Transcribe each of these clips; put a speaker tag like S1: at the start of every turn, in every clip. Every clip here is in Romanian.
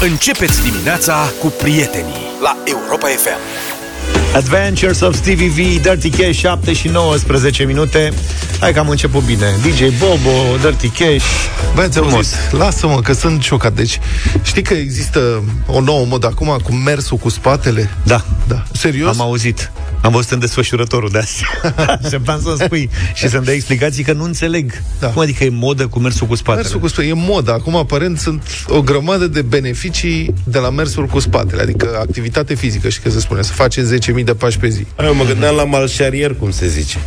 S1: Începeți dimineața cu prietenii la Europa FM.
S2: Adventures of Stevie V, Dirty Cash, 7 și 19 minute. Hai că am început bine. DJ Bobo, Dirty Cash.
S3: Băi, auzit, lasă-mă că sunt șocat. Deci, știi că există o nouă modă acum cu mersul cu spatele?
S2: Da.
S3: Da. Serios?
S2: Am auzit. Am văzut în desfășurătorul de azi. Așteptam să spui și să-mi dai explicații că nu înțeleg.
S3: Da.
S2: Cum adică e modă cu mersul cu spatele?
S3: Mersul cu spatele e modă. Acum, aparent, sunt o grămadă de beneficii de la mersul cu spatele. Adică activitate fizică, și că se spune, să faci 10.000 de pași pe zi.
S4: Eu mă gândeam la malșarier, cum se zice.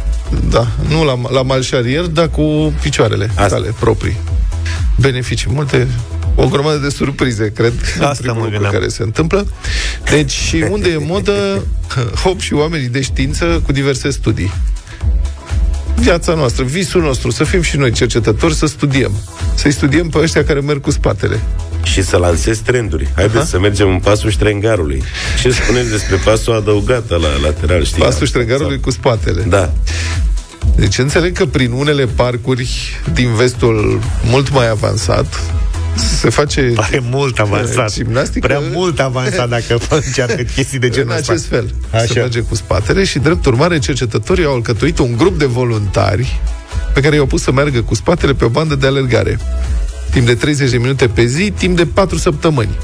S3: Da, nu la, la malșarier, dar cu picioarele
S4: Asta.
S3: tale proprii. Beneficii multe, o grămadă de surprize, cred,
S2: Asta
S3: primul
S2: mă
S3: lucru
S2: gândeam.
S3: care se întâmplă. Deci, și unde e modă, hop și oamenii de știință cu diverse studii. Viața noastră, visul nostru, să fim și noi cercetători, să studiem. Să-i studiem pe ăștia care merg cu spatele.
S4: Și să lansezi trenduri. Haideți
S3: Aha.
S4: să mergem în pasul ștrengarului. Ce spuneți despre pasul adăugat la lateral, știi?
S3: Pasul ștrengarului cu spatele.
S4: Da.
S3: Deci înțeleg că prin unele parcuri din vestul mult mai avansat se face
S2: Pare mult avansat.
S3: Gimnastică-
S2: Prea mult avansat dacă încearcă chestii de genul
S3: în
S2: ăsta.
S3: acest fel.
S2: Așa.
S3: Se merge cu spatele și, drept urmare, cercetătorii au alcătuit un grup de voluntari pe care i-au pus să meargă cu spatele pe o bandă de alergare. Timp de 30 de minute pe zi, timp de 4 săptămâni.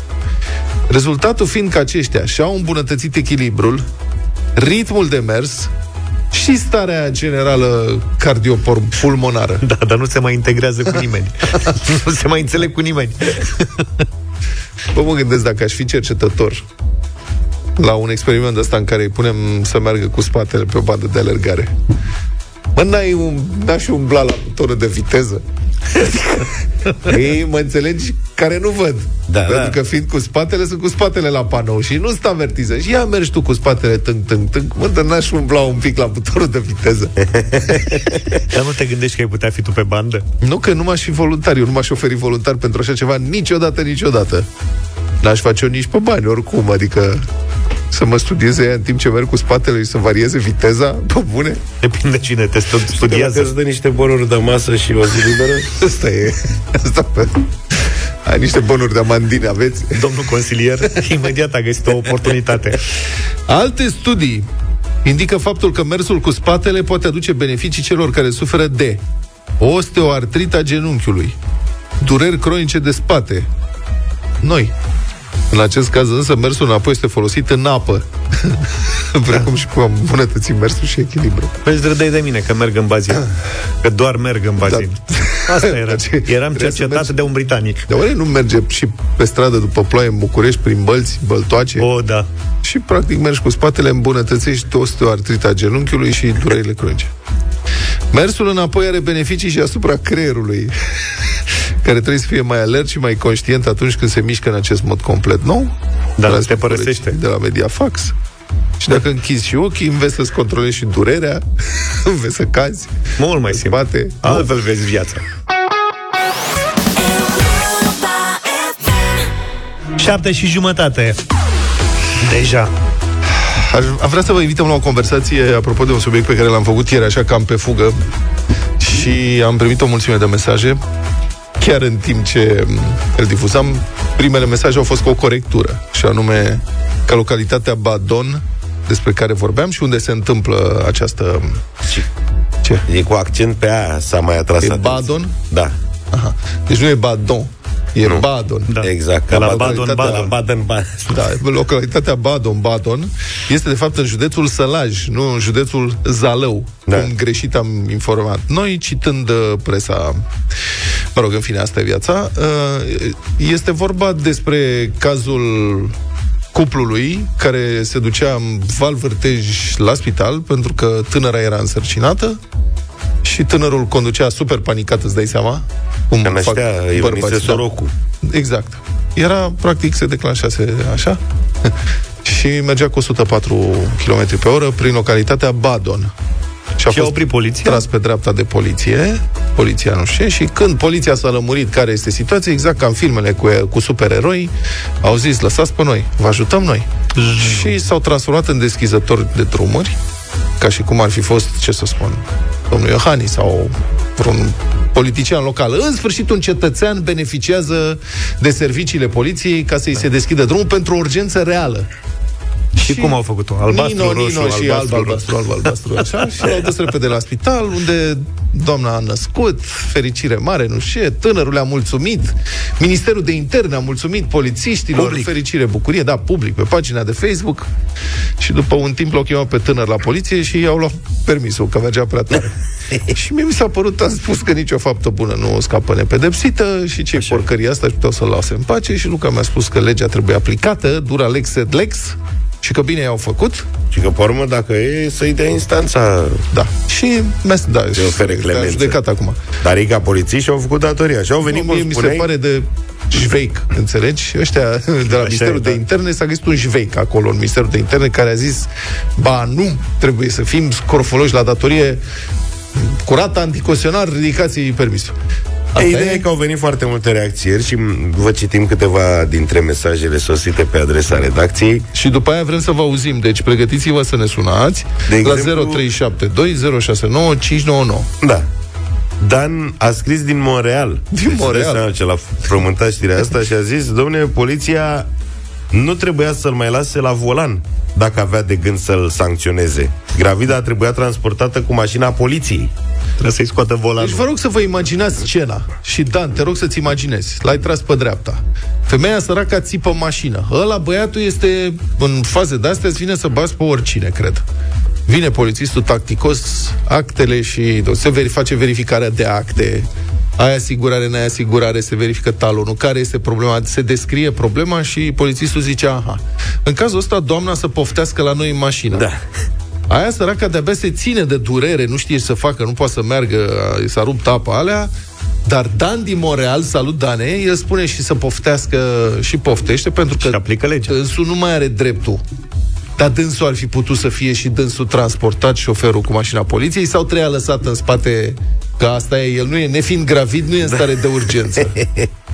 S3: Rezultatul fiind că aceștia și-au îmbunătățit echilibrul, ritmul de mers și starea generală cardiopulmonară.
S2: Da, dar nu se mai integrează cu nimeni. nu se mai înțeleg cu nimeni.
S3: Bă, mă gândesc dacă aș fi cercetător la un experiment ăsta în care îi punem să meargă cu spatele pe o bandă de alergare. Mă, n-ai, un, n-aș umbla la motorul de viteză? Ei, mă înțelegi, care nu văd.
S4: Da,
S3: Pentru
S4: da.
S3: că fiind cu spatele, sunt cu spatele la panou și nu sta avertiză. Și ia mergi tu cu spatele tâng, tâng, tâng. Mă, dar n-aș umbla un pic la motorul de viteză.
S2: Dar nu te gândești că ai putea fi tu pe bandă?
S3: Nu că nu m-aș fi voluntar, eu nu m-aș oferi voluntar pentru așa ceva niciodată, niciodată. N-aș face-o nici pe bani, oricum, adică să mă studieze ea în timp ce merg cu spatele și să varieze viteza, pe bune?
S2: Depinde cine te stu-
S4: Studiază. Îți
S2: studiază.
S4: dă niște bonuri de masă și o zi liberă?
S3: Asta e. Asta pe... Ai niște bonuri de amandine, aveți?
S2: Domnul consilier, imediat a găsit o oportunitate.
S3: Alte studii indică faptul că mersul cu spatele poate aduce beneficii celor care suferă de osteoartrita genunchiului, dureri cronice de spate. Noi. În acest caz însă mersul înapoi este folosit în apă. Precum și cu îmbunătățit mersul și echilibru.
S2: Vezi, râdeai de mine că merg în bazin. Că doar merg în bazin. Asta era.
S3: Ce-
S2: Eram
S3: trebuie să
S2: cercetat
S3: mergi-
S2: de un britanic.
S3: De oare nu merge și pe stradă după ploaie în București, prin bălți, băltoace?
S2: O, da.
S3: și practic mergi cu spatele, îmbunătățești osteoartrita genunchiului și durerile cronice. Mersul înapoi are beneficii și asupra creierului, care trebuie să fie mai alert și mai conștient atunci când se mișcă în acest mod complet nou.
S2: Dar nu
S3: Transmit
S2: te părăsește.
S3: colegii De la Mediafax. Și dacă închizi și ochii, înveți să-ți controlezi și durerea, înveți să cazi,
S2: Mult mai
S3: să
S2: simplu.
S3: bate.
S2: Altfel vezi viața. 7 și jumătate. Deja.
S3: Aș, am vrea să vă invităm la o conversație apropo de un subiect pe care l-am făcut ieri, așa cam pe fugă. Și am primit o mulțime de mesaje. Chiar în timp ce m, îl difuzam, primele mesaje au fost cu o corectură. Și anume că localitatea Badon, despre care vorbeam și unde se întâmplă această...
S4: Și
S3: Ce?
S4: e cu accent pe aia, s-a mai atras
S3: E
S4: atenția.
S3: Badon?
S4: Da.
S3: Aha. Deci nu e Badon, e
S4: Nu.
S3: Badon.
S2: Da.
S4: Exact.
S2: De la
S4: Badon-
S2: Badon,
S4: de la
S2: Badon.
S4: Baden, Baden.
S3: Da, localitatea Badon, Badon, este de fapt în județul Sălaj, nu în județul Zalău,
S4: Da.
S3: da. cum greșit am informat. Noi, citând uh, presa, mă rog, în fine, asta e viața, uh, este vorba despre cazul cuplului care se ducea în val vârtej la spital pentru că tânăra era însărcinată și tânărul conducea super panicat, îți dai seama? Cum
S4: Că
S3: fac
S4: năștea Ioniță
S3: bărbații, da.
S4: Sorocu.
S3: Exact. Era, practic, se declanșase așa și mergea cu 104 km pe oră prin localitatea Badon. Și a
S2: Și a
S3: fost
S2: oprit poliția?
S3: tras pe dreapta de poliție, poliția nu știe, și când poliția s-a lămurit care este situația, exact ca în filmele cu, cu supereroi, au zis, lăsați pe noi, vă ajutăm noi. și s-au transformat în deschizători de drumuri, ca și cum ar fi fost, ce să spun, domnul Iohannis sau vreun politician local. În sfârșit, un cetățean beneficiază de serviciile poliției ca să-i se deschidă drumul pentru o urgență reală.
S2: Și, și cum au făcut-o? Albastru,
S3: Nino,
S2: roșu,
S3: Nino și
S2: albastru,
S3: alb, albastru, alb, albastru, așa, și l-au dus repede la spital, unde doamna a născut, fericire mare, nu știu, tânărul a mulțumit, Ministerul de Interne a mulțumit polițiștilor,
S2: Public.
S3: fericire, bucurie, da, public, pe pagina de Facebook, și după un timp l-au chemat pe tânăr la poliție și i-au luat permisul, că mergea prea tare. și mie mi s-a părut, am spus că nicio faptă bună nu scapă nepedepsită și ce porcăria asta și puteau să-l lase în pace. Și Luca mi-a spus că legea trebuie aplicată, dura lex et lex, și că bine i-au făcut,
S4: Și că, pe urmă, dacă e, să-i dea instanța.
S3: da. Și mi-a da, și
S4: ofere
S3: te-a
S4: clemență.
S3: judecat acum.
S4: Dar ei ca polițiști și-au făcut datoria. Și au venit,
S3: Nu,
S4: cum
S3: mie mi se
S4: spuneai,
S3: pare de jveic, înțelegi? Ăștia de la Ministerul
S2: e,
S3: de
S2: da.
S3: Interne s-a găsit un jveic acolo în Ministerul de Interne care a zis ba nu, trebuie să fim scorfoloși la datorie curată, anticosionar, ridicați permisul. Asta
S4: Ideea e că au venit foarte multe reacțieri și m, vă citim câteva dintre mesajele sosite pe adresa redacției.
S3: Și după aia vrem să vă auzim, deci pregătiți-vă să ne sunați
S4: De
S3: la
S4: exemplu-
S3: 0372 069 599.
S4: Da. Dan a scris din Montreal.
S3: Din
S4: Deci,
S3: Montreal.
S4: dai seama ce l-a frământat știrea asta și a zis, domne, poliția nu trebuia să-l mai lase la volan dacă avea de gând să-l sancționeze. Gravida trebuia transportată cu mașina poliției.
S2: Trebuie să-i scoată volanul.
S3: Deci vă rog să vă imaginați scena. Și Dan, te rog să-ți imaginezi. L-ai tras pe dreapta. Femeia săracă țipă mașină. Ăla băiatul este în faze de-astea, îți vine să bați pe oricine, cred. Vine polițistul tacticos, actele și se veri, face verificarea de acte. Ai asigurare, n-ai asigurare, se verifică talonul, care este problema, se descrie problema și polițistul zice, aha. În cazul ăsta, doamna să poftească la noi în mașină.
S4: Da.
S3: Aia săraca de-abia se ține de durere, nu știe ce să facă, nu poate să meargă, i s-a rupt apa alea, dar Dan din Montreal, salut Dane, el spune și să poftească și poftește, pentru că
S2: Și aplică legea.
S3: dânsul nu mai are dreptul. Dar dânsul ar fi putut să fie și dânsul transportat șoferul cu mașina poliției sau treia lăsat în spate că asta e, el nu e, nefiind gravid, nu e în stare de urgență.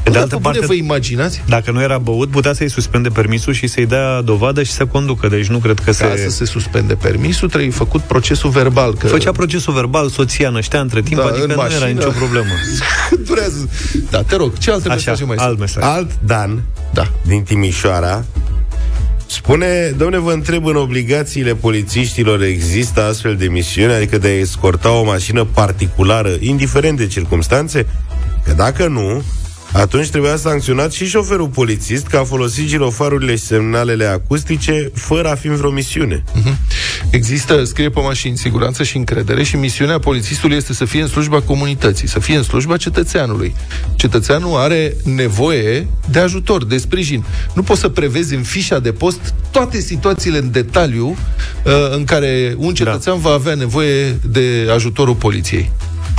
S2: De altă
S3: Bune,
S2: parte,
S3: vă imaginați?
S2: dacă nu era băut, putea să-i suspende permisul și să-i dea dovadă și să conducă. Deci nu cred că
S3: Ca
S2: se...
S3: să se suspende permisul, trebuie făcut procesul verbal. Că...
S2: Făcea procesul verbal, soția năștea între timp,
S3: Da,
S2: adică
S3: în
S2: nu era
S3: mașină.
S2: nicio problemă.
S3: Durează. Da, te rog, ce alte
S2: Așa,
S3: mesaje mai sunt?
S2: alt mesaj.
S4: Alt Dan
S3: Da.
S4: din Timișoara spune, domne, vă întreb, în obligațiile polițiștilor există astfel de misiuni, adică de a escorta o mașină particulară, indiferent de circumstanțe? Că dacă nu, atunci trebuia sancționat și șoferul polițist că a folosit girofarurile și semnalele acustice fără a fi în vreo misiune.
S3: Există, scrie pe mașini, siguranță și încredere și misiunea polițistului este să fie în slujba comunității, să fie în slujba cetățeanului. Cetățeanul are nevoie de ajutor, de sprijin. Nu poți să prevezi în fișa de post toate situațiile în detaliu uh, în care un cetățean va avea nevoie de ajutorul poliției.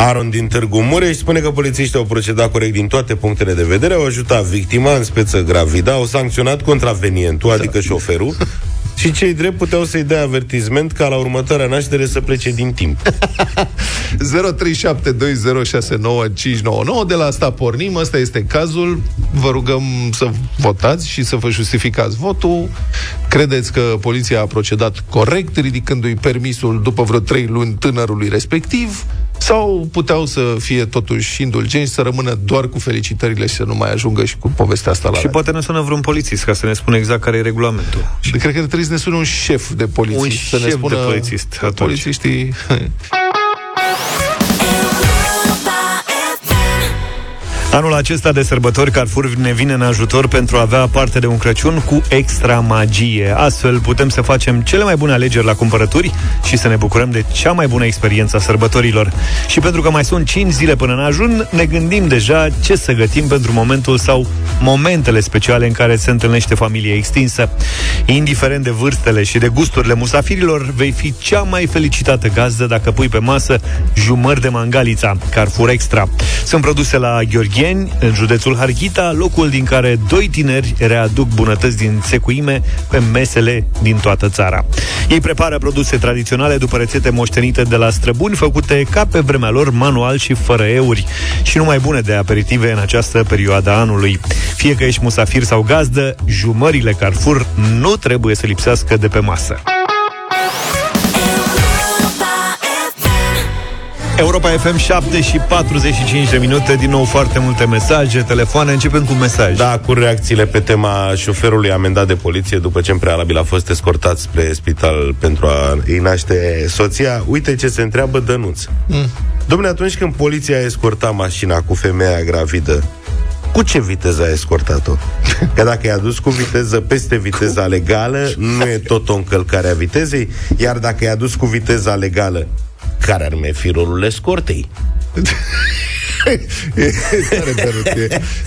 S4: Aron din Târgu Mureș spune că polițiștii au procedat corect din toate punctele de vedere, au ajutat victima, în speță gravida, au sancționat contravenientul, adică șoferul, și cei drept puteau să-i dea avertizment ca la următoarea naștere să plece din timp.
S3: 0372069599 De la asta pornim, ăsta este cazul. Vă rugăm să votați și să vă justificați votul. Credeți că poliția a procedat corect, ridicându-i permisul după vreo trei luni tânărului respectiv? Sau puteau să fie totuși indulgenți, să rămână doar cu felicitările și să nu mai ajungă și cu povestea asta la
S2: Și poate ne sună vreun polițist ca să ne spună exact care e regulamentul.
S3: Și cred că trebuie să ne sună un șef de poliție.
S2: Un
S3: să ne
S2: șef
S3: spună
S2: de polițist,
S3: că
S2: atunci.
S3: Polițiștii...
S2: Anul acesta de sărbători, Carrefour ne vine în ajutor pentru a avea parte de un Crăciun cu extra magie. Astfel putem să facem cele mai bune alegeri la cumpărături și să ne bucurăm de cea mai bună experiență a sărbătorilor. Și pentru că mai sunt 5 zile până în ajun, ne gândim deja ce să gătim pentru momentul sau momentele speciale în care se întâlnește familia extinsă. Indiferent de vârstele și de gusturile musafirilor, vei fi cea mai felicitată gazdă dacă pui pe masă jumări de mangalița, Carrefour Extra. Sunt produse la Gheorgheni, în județul Harghita, locul din care doi tineri readuc bunătăți din secuime pe mesele din toată țara. Ei prepară produse tradiționale după rețete moștenite de la străbuni, făcute ca pe vremea lor, manual și fără euri, și numai bune de aperitive în această perioadă a anului. Fie că ești musafir sau gazdă, jumările Carrefour nu trebuie să lipsească de pe masă. Europa FM 7 și 45 de minute, din nou foarte multe mesaje, telefoane, începem cu mesaj.
S4: Da, cu reacțiile pe tema șoferului amendat de poliție după ce în prealabil a fost escortat spre spital pentru a îi naște soția. Uite ce se întreabă Dănuț. Mm. Domnule, atunci când poliția a escortat mașina cu femeia gravidă, cu ce viteză a escortat-o? Că dacă i-a dus cu viteză peste viteza legală, nu e tot o încălcare a vitezei, iar dacă i-a dus cu viteza legală, care ar mai fi rolul escortei?
S3: e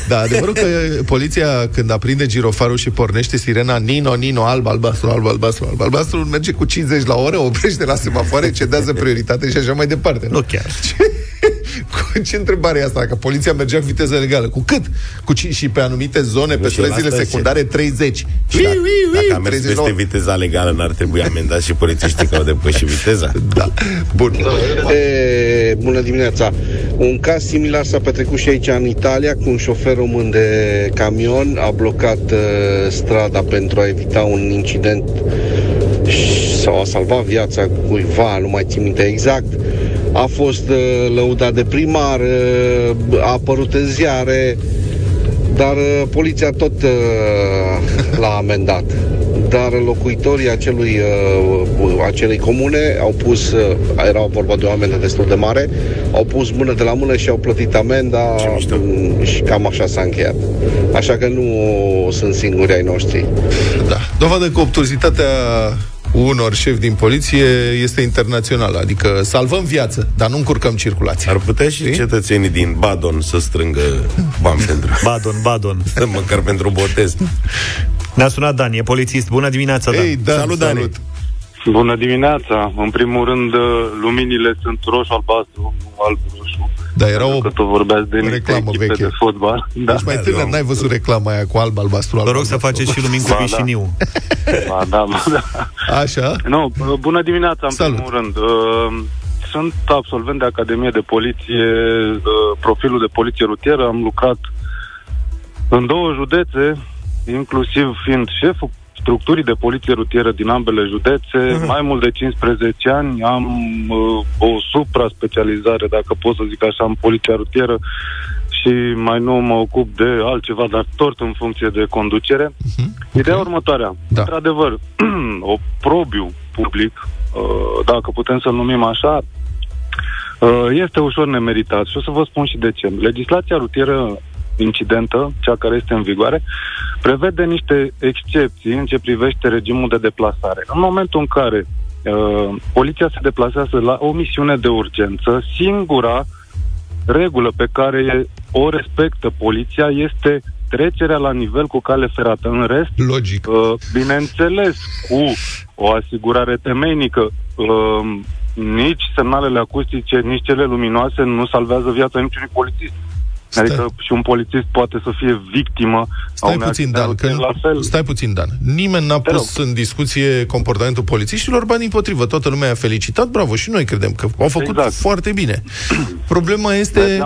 S3: Da, adevărul că poliția când aprinde girofarul și pornește sirena Nino, Nino, alb, albastru, alb, albastru, alb, albastru, merge cu 50 la oră, oprește la semafoare, cedează prioritate și așa mai departe.
S2: Nu, nu chiar.
S3: Cu ce întrebare e asta? Că poliția mergea cu viteză legală. Cu cât? Cu ci- și pe anumite zone, pe străzile secundare, 30.
S4: Și dacă, dacă a mers peste la... viteza legală, n-ar trebui amendat și polițiștii că au depășit viteza?
S3: Da. Bun.
S5: E, bună dimineața. Un caz similar s-a petrecut și aici în Italia, cu un șofer român de camion a blocat uh, strada pentru a evita un incident sau a salvat viața cuiva, nu mai țin minte exact a fost uh, lăudat de primar, uh, a apărut în ziare, dar uh, poliția tot l-a amendat. Dar locuitorii acelui, acelei comune au pus, era vorba de o amendă destul de mare, au pus mână de la mână și au plătit amenda mm, și cam așa s-a încheiat. Așa că nu sunt singuri ai noștri.
S3: Da. Dovadă că obtuzitatea unor șefi din poliție este internațională. Adică salvăm viață, dar nu încurcăm circulația.
S4: Ar putea și Știi? cetățenii din Badon să strângă bani pentru...
S2: Badon, Badon.
S4: Măcar pentru botez.
S2: Ne-a sunat Dan, e polițist. Bună dimineața, Dan.
S3: Ei, Dan salut, Dan. Salut.
S6: Bună dimineața! În primul rând, luminile sunt roșu-albastru, alb-roșu.
S3: Da, era o
S6: că tu vorbeați de reclamă veche. de fotbal.
S3: Da. Deci mai tânăr, n-ai văzut reclama aia cu alb, albastru, alb,
S2: Vă rog să faceți și lumini cu ba, vișiniu.
S6: Da. Ba, da, ba, da.
S3: Așa?
S6: Nu, bună dimineața, în Salut. primul rând. Uh, sunt absolvent de Academie de Poliție, uh, profilul de poliție rutieră. Am lucrat în două județe, inclusiv fiind șeful structurii de poliție rutieră din ambele județe, uh-huh. mai mult de 15 ani, am uh, o supra-specializare, dacă pot să zic așa, în poliția rutieră și mai nu mă ocup de altceva, dar tot în funcție de conducere. Uh-huh. Ideea okay. următoarea. Da. Într-adevăr, o probiu public, uh, dacă putem să-l numim așa, uh, este ușor nemeritat și o să vă spun și de ce. Legislația rutieră incidentă, cea care este în vigoare, prevede niște excepții în ce privește regimul de deplasare. În momentul în care uh, poliția se deplasează la o misiune de urgență, singura regulă pe care o respectă poliția este trecerea la nivel cu cale ferată. În rest,
S3: Logic. Uh,
S6: bineînțeles, cu o asigurare temeinică, uh, nici semnalele acustice, nici cele luminoase nu salvează viața niciunui polițist. Stai. Adică și un polițist poate să fie victimă
S3: Stai puțin, Dan, că la fel. Stai puțin, Dan. Nimeni n-a pus în discuție comportamentul polițiștilor, ba din potrivă, toată lumea a felicitat, bravo, și noi credem că au făcut exact. foarte bine. Problema este...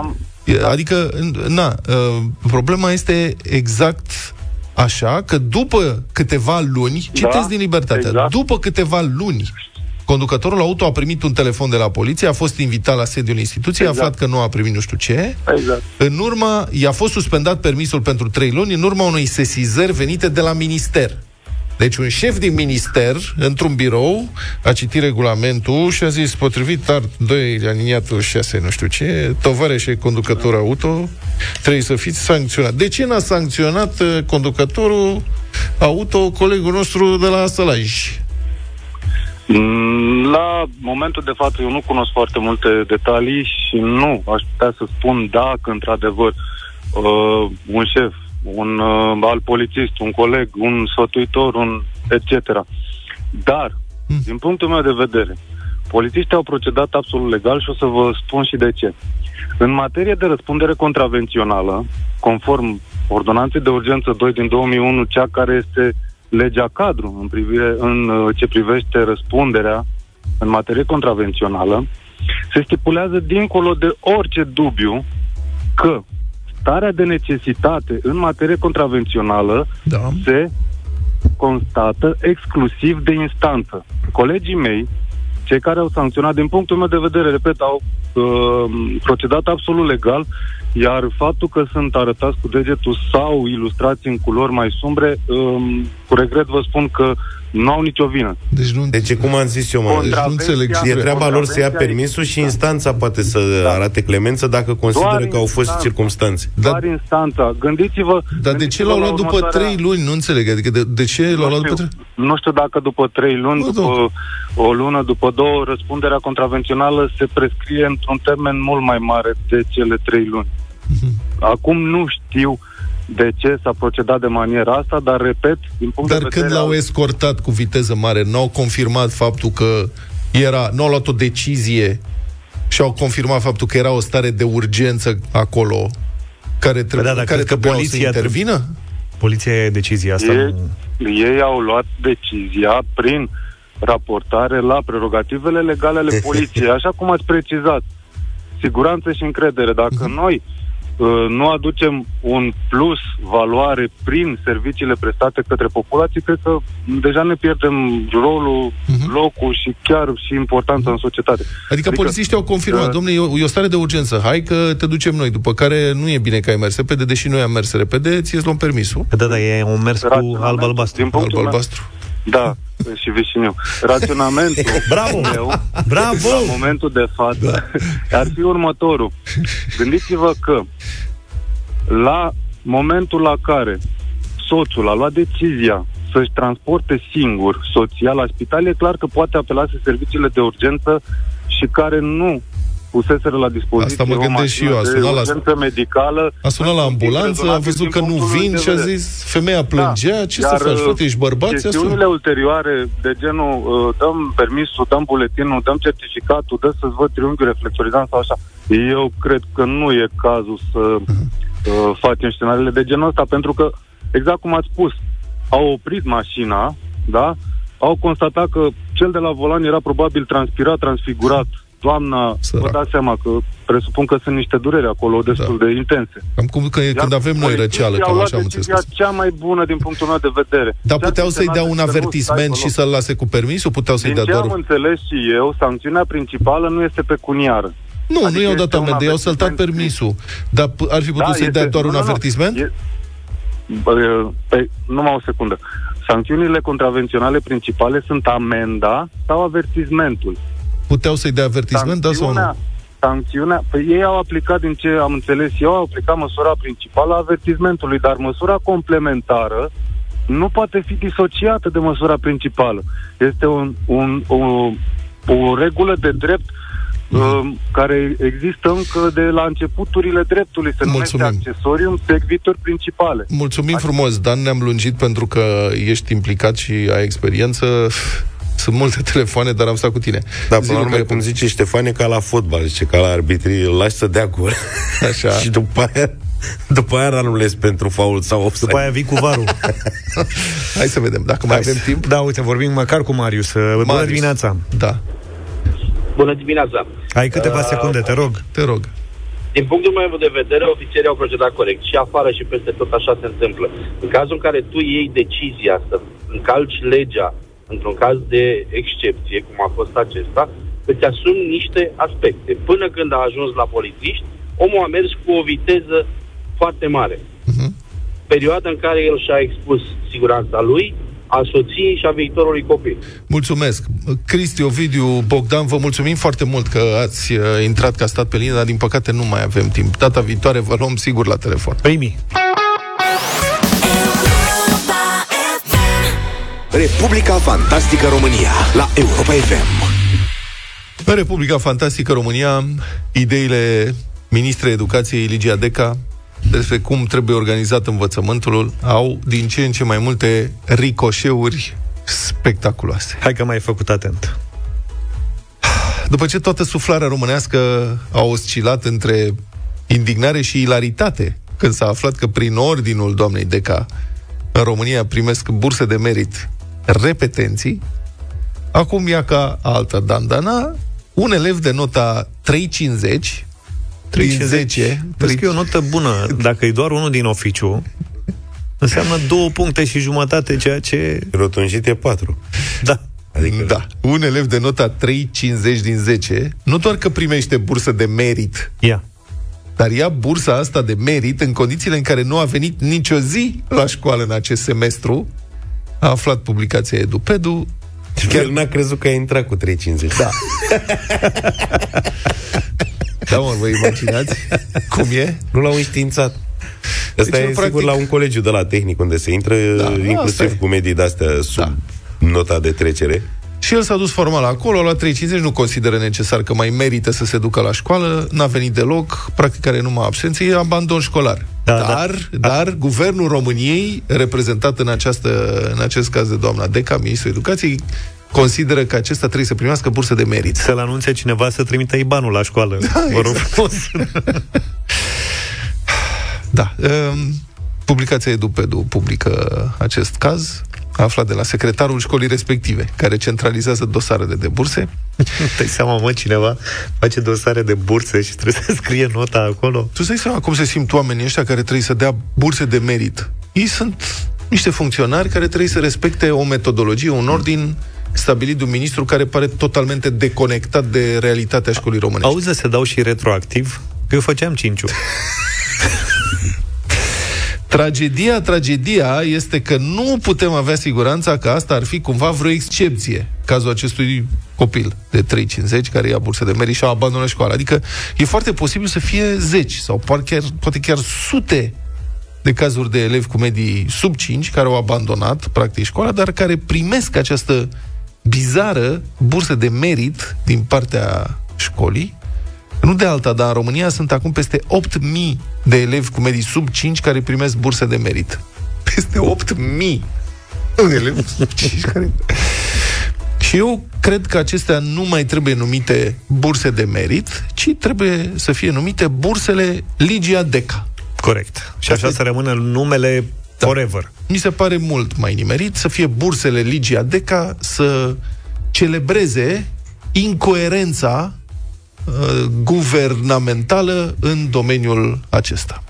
S3: Adică, na, uh, problema este exact așa că după câteva luni, da, citesc din libertate, exact. după câteva luni Conducătorul auto a primit un telefon de la poliție, a fost invitat la sediul instituției, exact. a aflat că nu a primit nu știu ce.
S6: Exact.
S3: În urmă, i-a fost suspendat permisul pentru trei luni, în urma unei sesizări venite de la minister. Deci un șef din minister, într-un birou, a citit regulamentul și a zis, potrivit art 2, aliniatul 6, nu știu ce, și conducător auto, trebuie să fiți sancționat. De ce n-a sancționat uh, conducătorul auto, colegul nostru de la Sălaj?
S6: Mm, la momentul de față eu nu cunosc foarte multe detalii și nu aș putea să spun dacă într-adevăr uh, un șef, un uh, alt polițist, un coleg, un sfătuitor, un etc. Dar, mm. din punctul meu de vedere, polițiștii au procedat absolut legal și o să vă spun și de ce. În materie de răspundere contravențională, conform ordonanței de urgență 2 din 2001, cea care este legea cadru în, privire, în uh, ce privește răspunderea în materie contravențională, se stipulează dincolo de orice dubiu că starea de necesitate în materie contravențională da. se constată exclusiv de instanță. Colegii mei, cei care au sancționat, din punctul meu de vedere, repet, au uh, procedat absolut legal, iar faptul că sunt arătați cu degetul sau ilustrați în culori mai sumbre, um, cu regret vă spun că nu au nicio vină.
S4: Deci, nu... deci cum am zis eu, mă, deci nu înțeleg. E treaba lor să ia permisul și instanța poate să da. arate clemență dacă consideră Doar că au fost instanța. circumstanțe.
S6: Doar da. instanța. Gândiți-vă...
S3: Dar de ce l-au luat după trei luni? Nu înțeleg. Adică de, de ce l-au luat după trei
S6: Nu știu dacă după trei luni, după da. o lună, după două, răspunderea contravențională se prescrie într-un termen mult mai mare de cele trei luni. Uh-huh. Acum nu știu de ce s-a procedat de maniera asta, dar repet, din punct
S3: dar
S6: de
S3: vedere... când l-au escortat cu viteză mare, n-au confirmat faptul că era, nu au luat o decizie și au confirmat faptul că era o stare de urgență acolo care, trebuie, păi da, care trebuia să intervină?
S2: Poliția e decizia asta. Ei,
S6: nu... ei au luat decizia prin raportare la prerogativele legale ale poliției, așa cum ați precizat. Siguranță și încredere. Dacă uh-huh. noi Uh, nu aducem un plus valoare prin serviciile prestate către populație, cred că deja ne pierdem rolul, uh-huh. locul și chiar și importanța uh-huh. în societate.
S3: Adică, adică polițiștii au confirmat, uh, domnule, e o, e o stare de urgență, hai că te ducem noi, după care nu e bine că ai mers repede, deși noi am mers repede, ți-e luăm permisul.
S2: Da, da, e un mers cu alb-albastru.
S3: Alb-albastru.
S6: Da, și vișiniu. Raționamentul
S2: Bravo! meu Bravo!
S6: la momentul de față da. ar fi următorul. Gândiți-vă că la momentul la care soțul a luat decizia să-și transporte singur soția la spital, e clar că poate apela să serviciile de urgență și care nu puseseră la dispoziție
S3: Asta mă gândesc și eu, a sunat la,
S6: medicală.
S3: A sunat la ambulanță, a văzut că nu vin și a zis, femeia plângea, da. ce Iar să faci, frate, ești bărbat?
S6: Chestiunile ulterioare de genul, uh, dăm permisul, dăm buletinul, dăm certificatul, dă să-ți văd triunghiul reflectorizant sau așa. Eu cred că nu e cazul să uh, facem scenariile de genul ăsta, pentru că, exact cum ați spus, au oprit mașina, da? Au constatat că cel de la volan era probabil transpirat, transfigurat, doamna, Sărac. vă dați seama că presupun că sunt niște dureri acolo destul da. de intense.
S3: Cam cum că Iar când avem noi răceală, cam așa am înțeles.
S6: cea mai bună din punctul meu de vedere.
S3: Dar puteau să-i dea un avertisment și să-l lase cu permisul? Puteau să-i dea doar...
S6: am înțeles și eu, sancțiunea principală nu este pecuniară.
S3: Nu, adică nu i-au dat amendă, i-au săltat permisul. Dar ar fi putut da, să-i dea doar nu, un nu, avertisment? E,
S6: bă, pe, numai o secundă. Sancțiunile contravenționale principale sunt amenda sau avertismentul.
S3: Puteau să-i dea avertisment, da sau nu?
S6: Sancțiunea, păi ei au aplicat, din ce am înțeles eu, au aplicat măsura principală a avertismentului, dar măsura complementară nu poate fi disociată de măsura principală. Este un, un, o, o regulă de drept uh, care există încă de la începuturile dreptului, se numește accesorium secvitor principale.
S3: Mulțumim adică... frumos, Dan, ne-am lungit pentru că ești implicat și ai experiență. Sunt multe telefoane, dar am stat cu tine.
S4: Da, până la urmă, că... cum zice Ștefane, ca la fotbal, zice, ca la arbitrii, îl lași să dea gol. Așa. și după aia după aia ranulezi pentru faul sau offside.
S2: După aia vii cu varul.
S3: Hai să vedem, dacă Hai. mai avem timp.
S2: Da, uite, vorbim măcar cu Marius. Marius. Bună dimineața!
S3: Da.
S7: Bună dimineața!
S2: Ai câteva uh, secunde, te rog.
S3: Te rog.
S7: Din punctul meu de vedere, ofițerii au procedat corect. Și afară și peste tot așa se întâmplă. În cazul în care tu iei decizia să încalci legea într-un caz de excepție, cum a fost acesta, îți asumi niște aspecte. Până când a ajuns la polițiști, omul a mers cu o viteză foarte mare. Uh-huh. Perioada în care el și-a expus siguranța lui, a soției și a viitorului copil.
S3: Mulțumesc. Cristi, Ovidiu, Bogdan, vă mulțumim foarte mult că ați uh, intrat ca stat pe linie, dar din păcate nu mai avem timp. Data viitoare vă luăm sigur la telefon.
S2: Primii.
S1: Republica Fantastică România la Europa FM.
S3: În Republica Fantastică România, ideile ministrei educației Ligia Deca despre cum trebuie organizat învățământul au din ce în ce mai multe ricoșeuri spectaculoase.
S2: Hai că mai ai făcut atent.
S3: După ce toată suflarea românească a oscilat între indignare și ilaritate când s-a aflat că prin ordinul doamnei Deca în România primesc burse de merit repetenții, acum ia ca altă dandana un elev de nota 350 310
S2: Vezi că e o notă bună. Dacă e doar unul din oficiu, înseamnă două puncte și jumătate, ceea ce...
S4: Rotunjit e patru.
S2: Da.
S4: Adică...
S3: Da. Un elev de nota 3,50 din 10, nu doar că primește bursă de merit,
S2: Ia.
S3: dar ia bursa asta de merit în condițiile în care nu a venit nicio zi la școală în acest semestru. A aflat publicația Edupedu.
S4: Chiar n-a crezut că a intrat cu 350.
S3: Da. da, mă, vă imaginați cum e?
S4: Nu l-au înștiințat. Asta
S3: Deci,
S4: e
S3: în
S4: sigur
S3: practic-
S4: la un colegiu de la tehnic unde se intră,
S3: Da, asta e.
S4: inclusiv cu medii de-astea sub
S3: Da.
S4: nota de trecere.
S3: Și el s-a dus formal acolo, a luat 350, nu consideră necesar că mai merită să se ducă la școală, n-a venit deloc, practic are numai absențe, e abandon școlar.
S2: Da,
S3: dar, dar guvernul României, reprezentat în, această, în acest caz de doamna Deca, ministrul educației, consideră că acesta trebuie să primească bursă de merit.
S2: Să-l anunțe cineva să trimită IBAN-ul la școală.
S3: Da,
S2: Vă rog
S3: exact.
S2: frumos.
S3: Da. Um, publicația Edupedu publică acest caz, a aflat de la secretarul școlii respective, care centralizează dosarele de burse.
S2: Dai seama, mă, cineva face dosare de burse și trebuie să scrie nota acolo.
S3: Tu îți dai seama cum se simt oamenii ăștia care trebuie să dea burse de merit. Ei sunt niște funcționari care trebuie să respecte o metodologie, un ordin stabilit de un ministru care pare totalmente deconectat de realitatea școlii românești.
S2: Auzi, să se dau și retroactiv? Că eu făceam cinciu.
S3: Tragedia, tragedia este că nu putem avea siguranța că asta ar fi cumva vreo excepție. Cazul acestui copil de 3,50 care ia bursă de merit și a abandonat școala. Adică e foarte posibil să fie zeci sau poate chiar, poate chiar sute de cazuri de elevi cu medii sub 5 care au abandonat practic școala, dar care primesc această bizară bursă de merit din partea școlii nu de alta, dar în România sunt acum peste 8.000 de elevi cu medii sub 5 care primesc burse de merit. Peste 8.000 de elevi sub 5 care... Și eu cred că acestea nu mai trebuie numite burse de merit, ci trebuie să fie numite bursele Ligia Deca.
S2: Corect. Și așa să rămână numele
S3: Da.
S2: forever.
S3: Mi se pare mult mai nimerit să fie bursele Ligia Deca să celebreze incoerența uh, guvernamentală în domeniul acesta.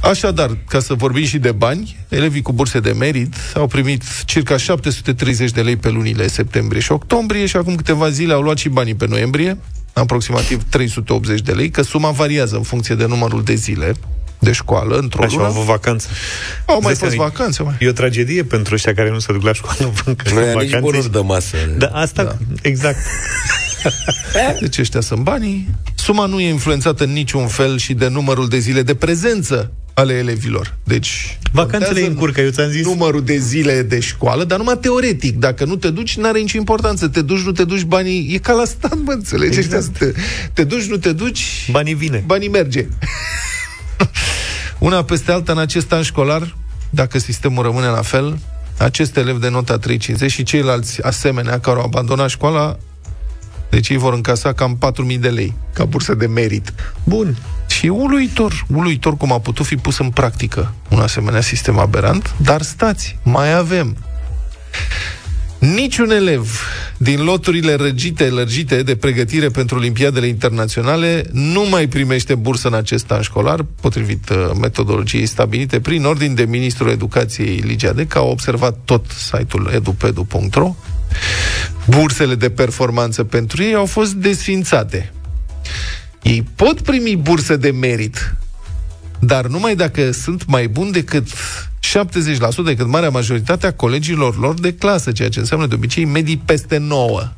S3: Așadar, ca să vorbim și de bani, elevii cu burse de merit au primit circa 730 de lei pe lunile septembrie și octombrie și acum câteva zile au luat și banii pe noiembrie, aproximativ 380 de lei, că suma variază în funcție de numărul de zile de școală într-o
S2: Așa au
S3: lună.
S2: avut vacanță.
S3: Au mai
S2: Îți
S3: fost
S2: dai seama,
S3: vacanțe, mai.
S2: E o tragedie pentru ăștia care nu se duc la școală încă
S4: Nu
S2: sunt
S4: e nici
S2: vacanțe.
S4: bonus de masă.
S2: Da, asta, da. exact.
S3: Deci ăștia sunt banii. Suma nu e influențată în niciun fel și de numărul de zile de prezență ale elevilor. Deci,
S2: Vacanțele
S3: contează
S2: îi încurcă, eu ți-am zis.
S3: numărul de zile de școală, dar numai teoretic. Dacă nu te duci, n-are nicio importanță. Te duci, nu te duci, banii... E ca la stat, mă, înțelegi? Exact. Te, te duci, nu te duci,
S2: Banii vine.
S3: banii merge. Una peste alta în acest an școlar, dacă sistemul rămâne la fel, acest elev de nota 350 și ceilalți asemenea care au abandonat școala, deci ei vor încasa cam 4.000 de lei ca bursă de merit.
S2: Bun.
S3: Și e uluitor, uluitor cum a putut fi pus în practică un asemenea sistem aberant, dar stați, mai avem. Niciun elev din loturile răgite, lărgite de pregătire pentru Olimpiadele internaționale nu mai primește bursă în acest an școlar, potrivit uh, metodologiei stabilite prin ordin de Ministrul Educației Ligia Deca, a observat tot site-ul edupedu.ro. Bursele de performanță pentru ei au fost desfințate. Ei pot primi bursă de merit, dar numai dacă sunt mai buni decât 70%, decât marea majoritate a colegilor lor de clasă, ceea ce înseamnă de obicei medii peste 9.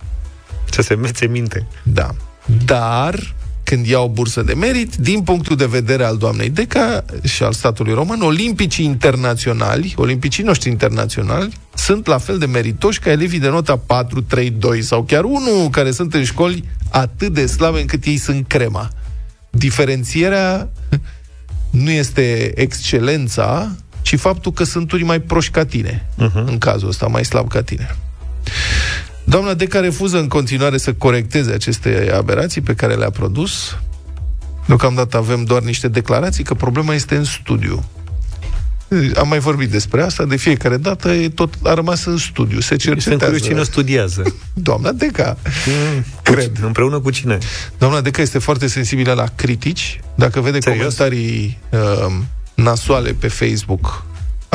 S2: Să se mețe minte.
S3: Da. Dar, când iau bursă de merit, din punctul de vedere al doamnei Deca și al statului român, olimpicii internaționali, olimpicii noștri internaționali, sunt la fel de meritoși ca elevii de nota 4, 3, 2 sau chiar 1 care sunt în școli atât de slabe încât ei sunt crema. Diferențierea nu este excelența, ci faptul că sunt unii mai proști ca tine, uh-huh. în cazul ăsta, mai slab ca tine. Doamna Deca refuză în continuare să corecteze aceste aberații pe care le-a produs. Deocamdată avem doar niște declarații că problema este în studiu. Am mai vorbit despre asta, de fiecare dată e tot a rămas în studiu, se
S2: Sunt curios cine o
S3: cercetează.
S2: studiază.
S3: Doamna Deca,
S2: Mm,
S3: cred.
S2: Împreună cu cine?
S3: Doamna Deca este foarte sensibilă la critici. Dacă vede
S2: Serios?
S3: comentarii uh, nasoale pe Facebook,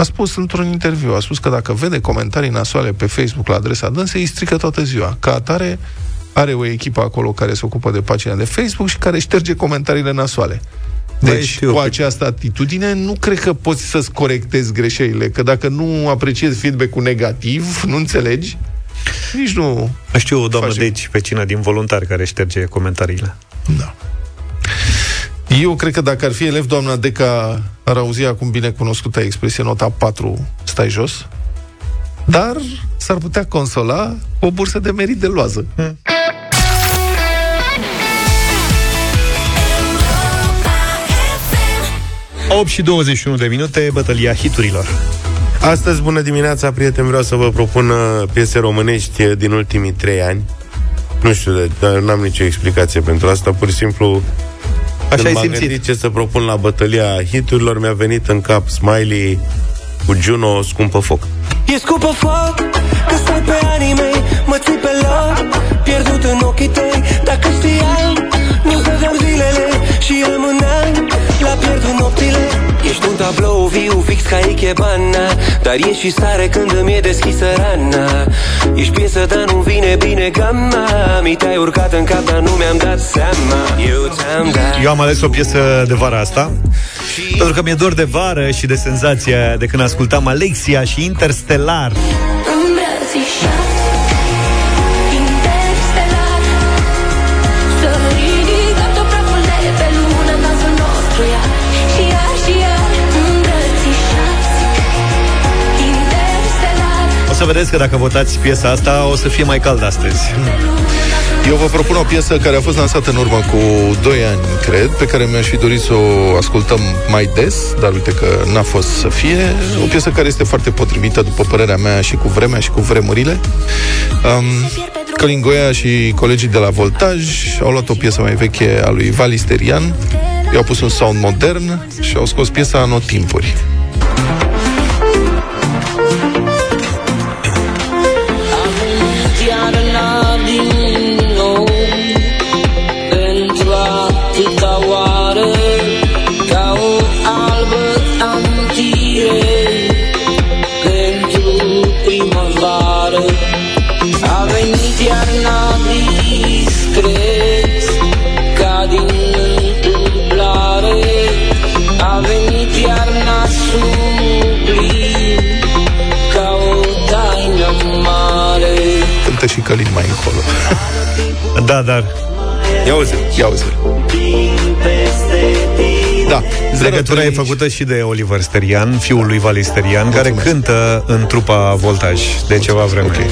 S3: a spus într-un interviu, a spus că dacă vede comentarii nasoale pe Facebook la adresa dânsei, îi strică toată ziua. Ca atare, are o echipă acolo care se ocupă de pagina de Facebook și care șterge comentariile nasoale. Deci, știu, cu această atitudine, nu cred că poți să-ți corectezi greșelile, că dacă nu apreciezi feedback-ul negativ, nu înțelegi, nici nu...
S2: Știu o doamnă, face... deci, vecina din voluntari care șterge comentariile.
S3: Da. Eu cred că dacă ar fi elev, doamna Deca ar auzi acum bine cunoscută expresie nota 4, stai jos, dar s-ar putea consola cu o bursă de merit de loază. Hmm.
S2: 8 și 21 de minute, bătălia hiturilor.
S4: Astăzi, bună dimineața, prieteni, vreau să vă propun uh, piese românești uh, din ultimii trei ani. Nu știu, dar n-am nicio explicație pentru asta, pur și simplu
S2: Așa ai simțit. gândit
S4: ce să propun la bătălia hiturilor, mi-a venit în cap Smiley cu Juno, Scumpă Foc. E scumpă foc, că stai pe anime, mă ții pe loc, pierdut în ochii tăi, dacă știam, nu stăteam zilele și rămâneam la pierdut nopțile Ești un tablou viu fix ca Ikebana Dar ești și sare când îmi e deschisă rana. Ești piesă, dar nu vine bine gama Mi te-ai urcat în cap, dar nu mi-am dat seama. Eu ți-am dat
S2: Eu am ales o piesă de vara asta Pentru că mi-e dor de vară și de senzația de când ascultam Alexia și Interstellar să vedeți că dacă votați piesa asta, o să fie mai cald astăzi.
S3: Eu vă propun o piesă care a fost lansată în urmă cu 2 ani, cred, pe care mi-aș fi dorit să o ascultăm mai des, dar uite că n-a fost să fie. O piesă care este foarte potrivită, după părerea mea, și cu vremea și cu vremurile. Um, Călin Goia și colegii de la Voltaj au luat o piesă mai veche a lui Valisterian, i-au pus un sound modern și au scos piesa Anotimpuri. și Călin mai încolo.
S2: da, dar...
S3: Ia uzi, ia uzi. Da.
S2: Legătura e făcută și de Oliver Sterian, fiul lui Vali Sterian, Mulțumesc. care cântă în trupa Voltaj de Mulțumesc. ceva vreme. Okay.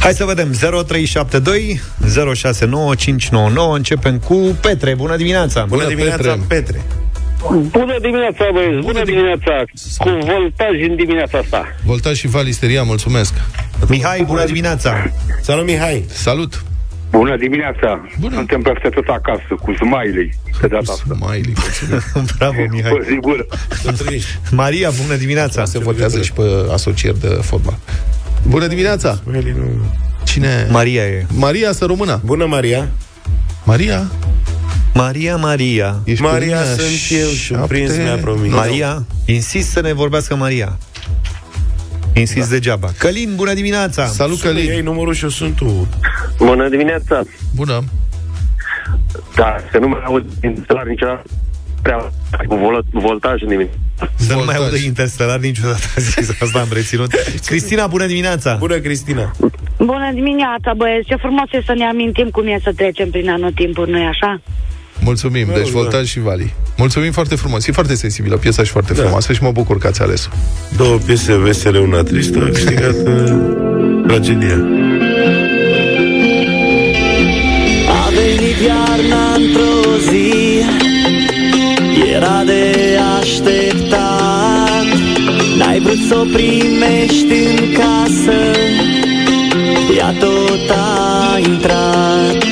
S2: Hai să vedem 0372 069599 Începem cu Petre, bună dimineața
S4: Bună, bună dimineața, Petre, Petre.
S8: Bună dimineața, băieți! Bună, bună dimineața! Cu voltaj în dimineața asta.
S3: Voltaj și Valisteria, mulțumesc!
S2: Mihai, bună dimineața!
S4: Salut, Mihai!
S3: Salut!
S8: Bună dimineața! Bună. Suntem peste tot acasă, cu smiley
S3: pe data asta. Smiley,
S2: Bravo, Mihai!
S8: Bă, sigur!
S2: Maria, bună dimineața!
S3: Se votează și pe asocieri de fotbal. Bună dimineața! Cine?
S2: Maria e.
S3: Maria, să română!
S4: Bună, Maria!
S3: Maria?
S2: Maria, Maria.
S4: Ești Maria sunt eu și un prins mi-a promis.
S2: Maria, insist să ne vorbească Maria. Insist da. degeaba. Călin, bună dimineața!
S3: Salut, Călin!
S4: Ei numărul și eu sunt tu.
S8: Bună dimineața!
S3: Bună!
S8: Da, să nu mai aud interstelar niciodată prea cu vol- voltaj în dimineața.
S2: Să nu mai aud interstelar niciodată, a zis, asta am reținut. Cristina, bună dimineața!
S4: Bună, Cristina!
S9: Bună dimineața, băieți! Ce frumos e să ne amintim cum e să trecem prin anotimpuri, nu-i așa?
S3: Mulțumim, deci da. Voltaj și Vali. Mulțumim foarte frumos. E foarte sensibilă piesa și foarte da. frumoasă și mă bucur că ați ales-o.
S4: Două piese vesele, una tristă, a câștigat uh, tragedia. A venit iarna într-o zi Era de așteptat N-ai vrut să o primești în casă Ea tot a intrat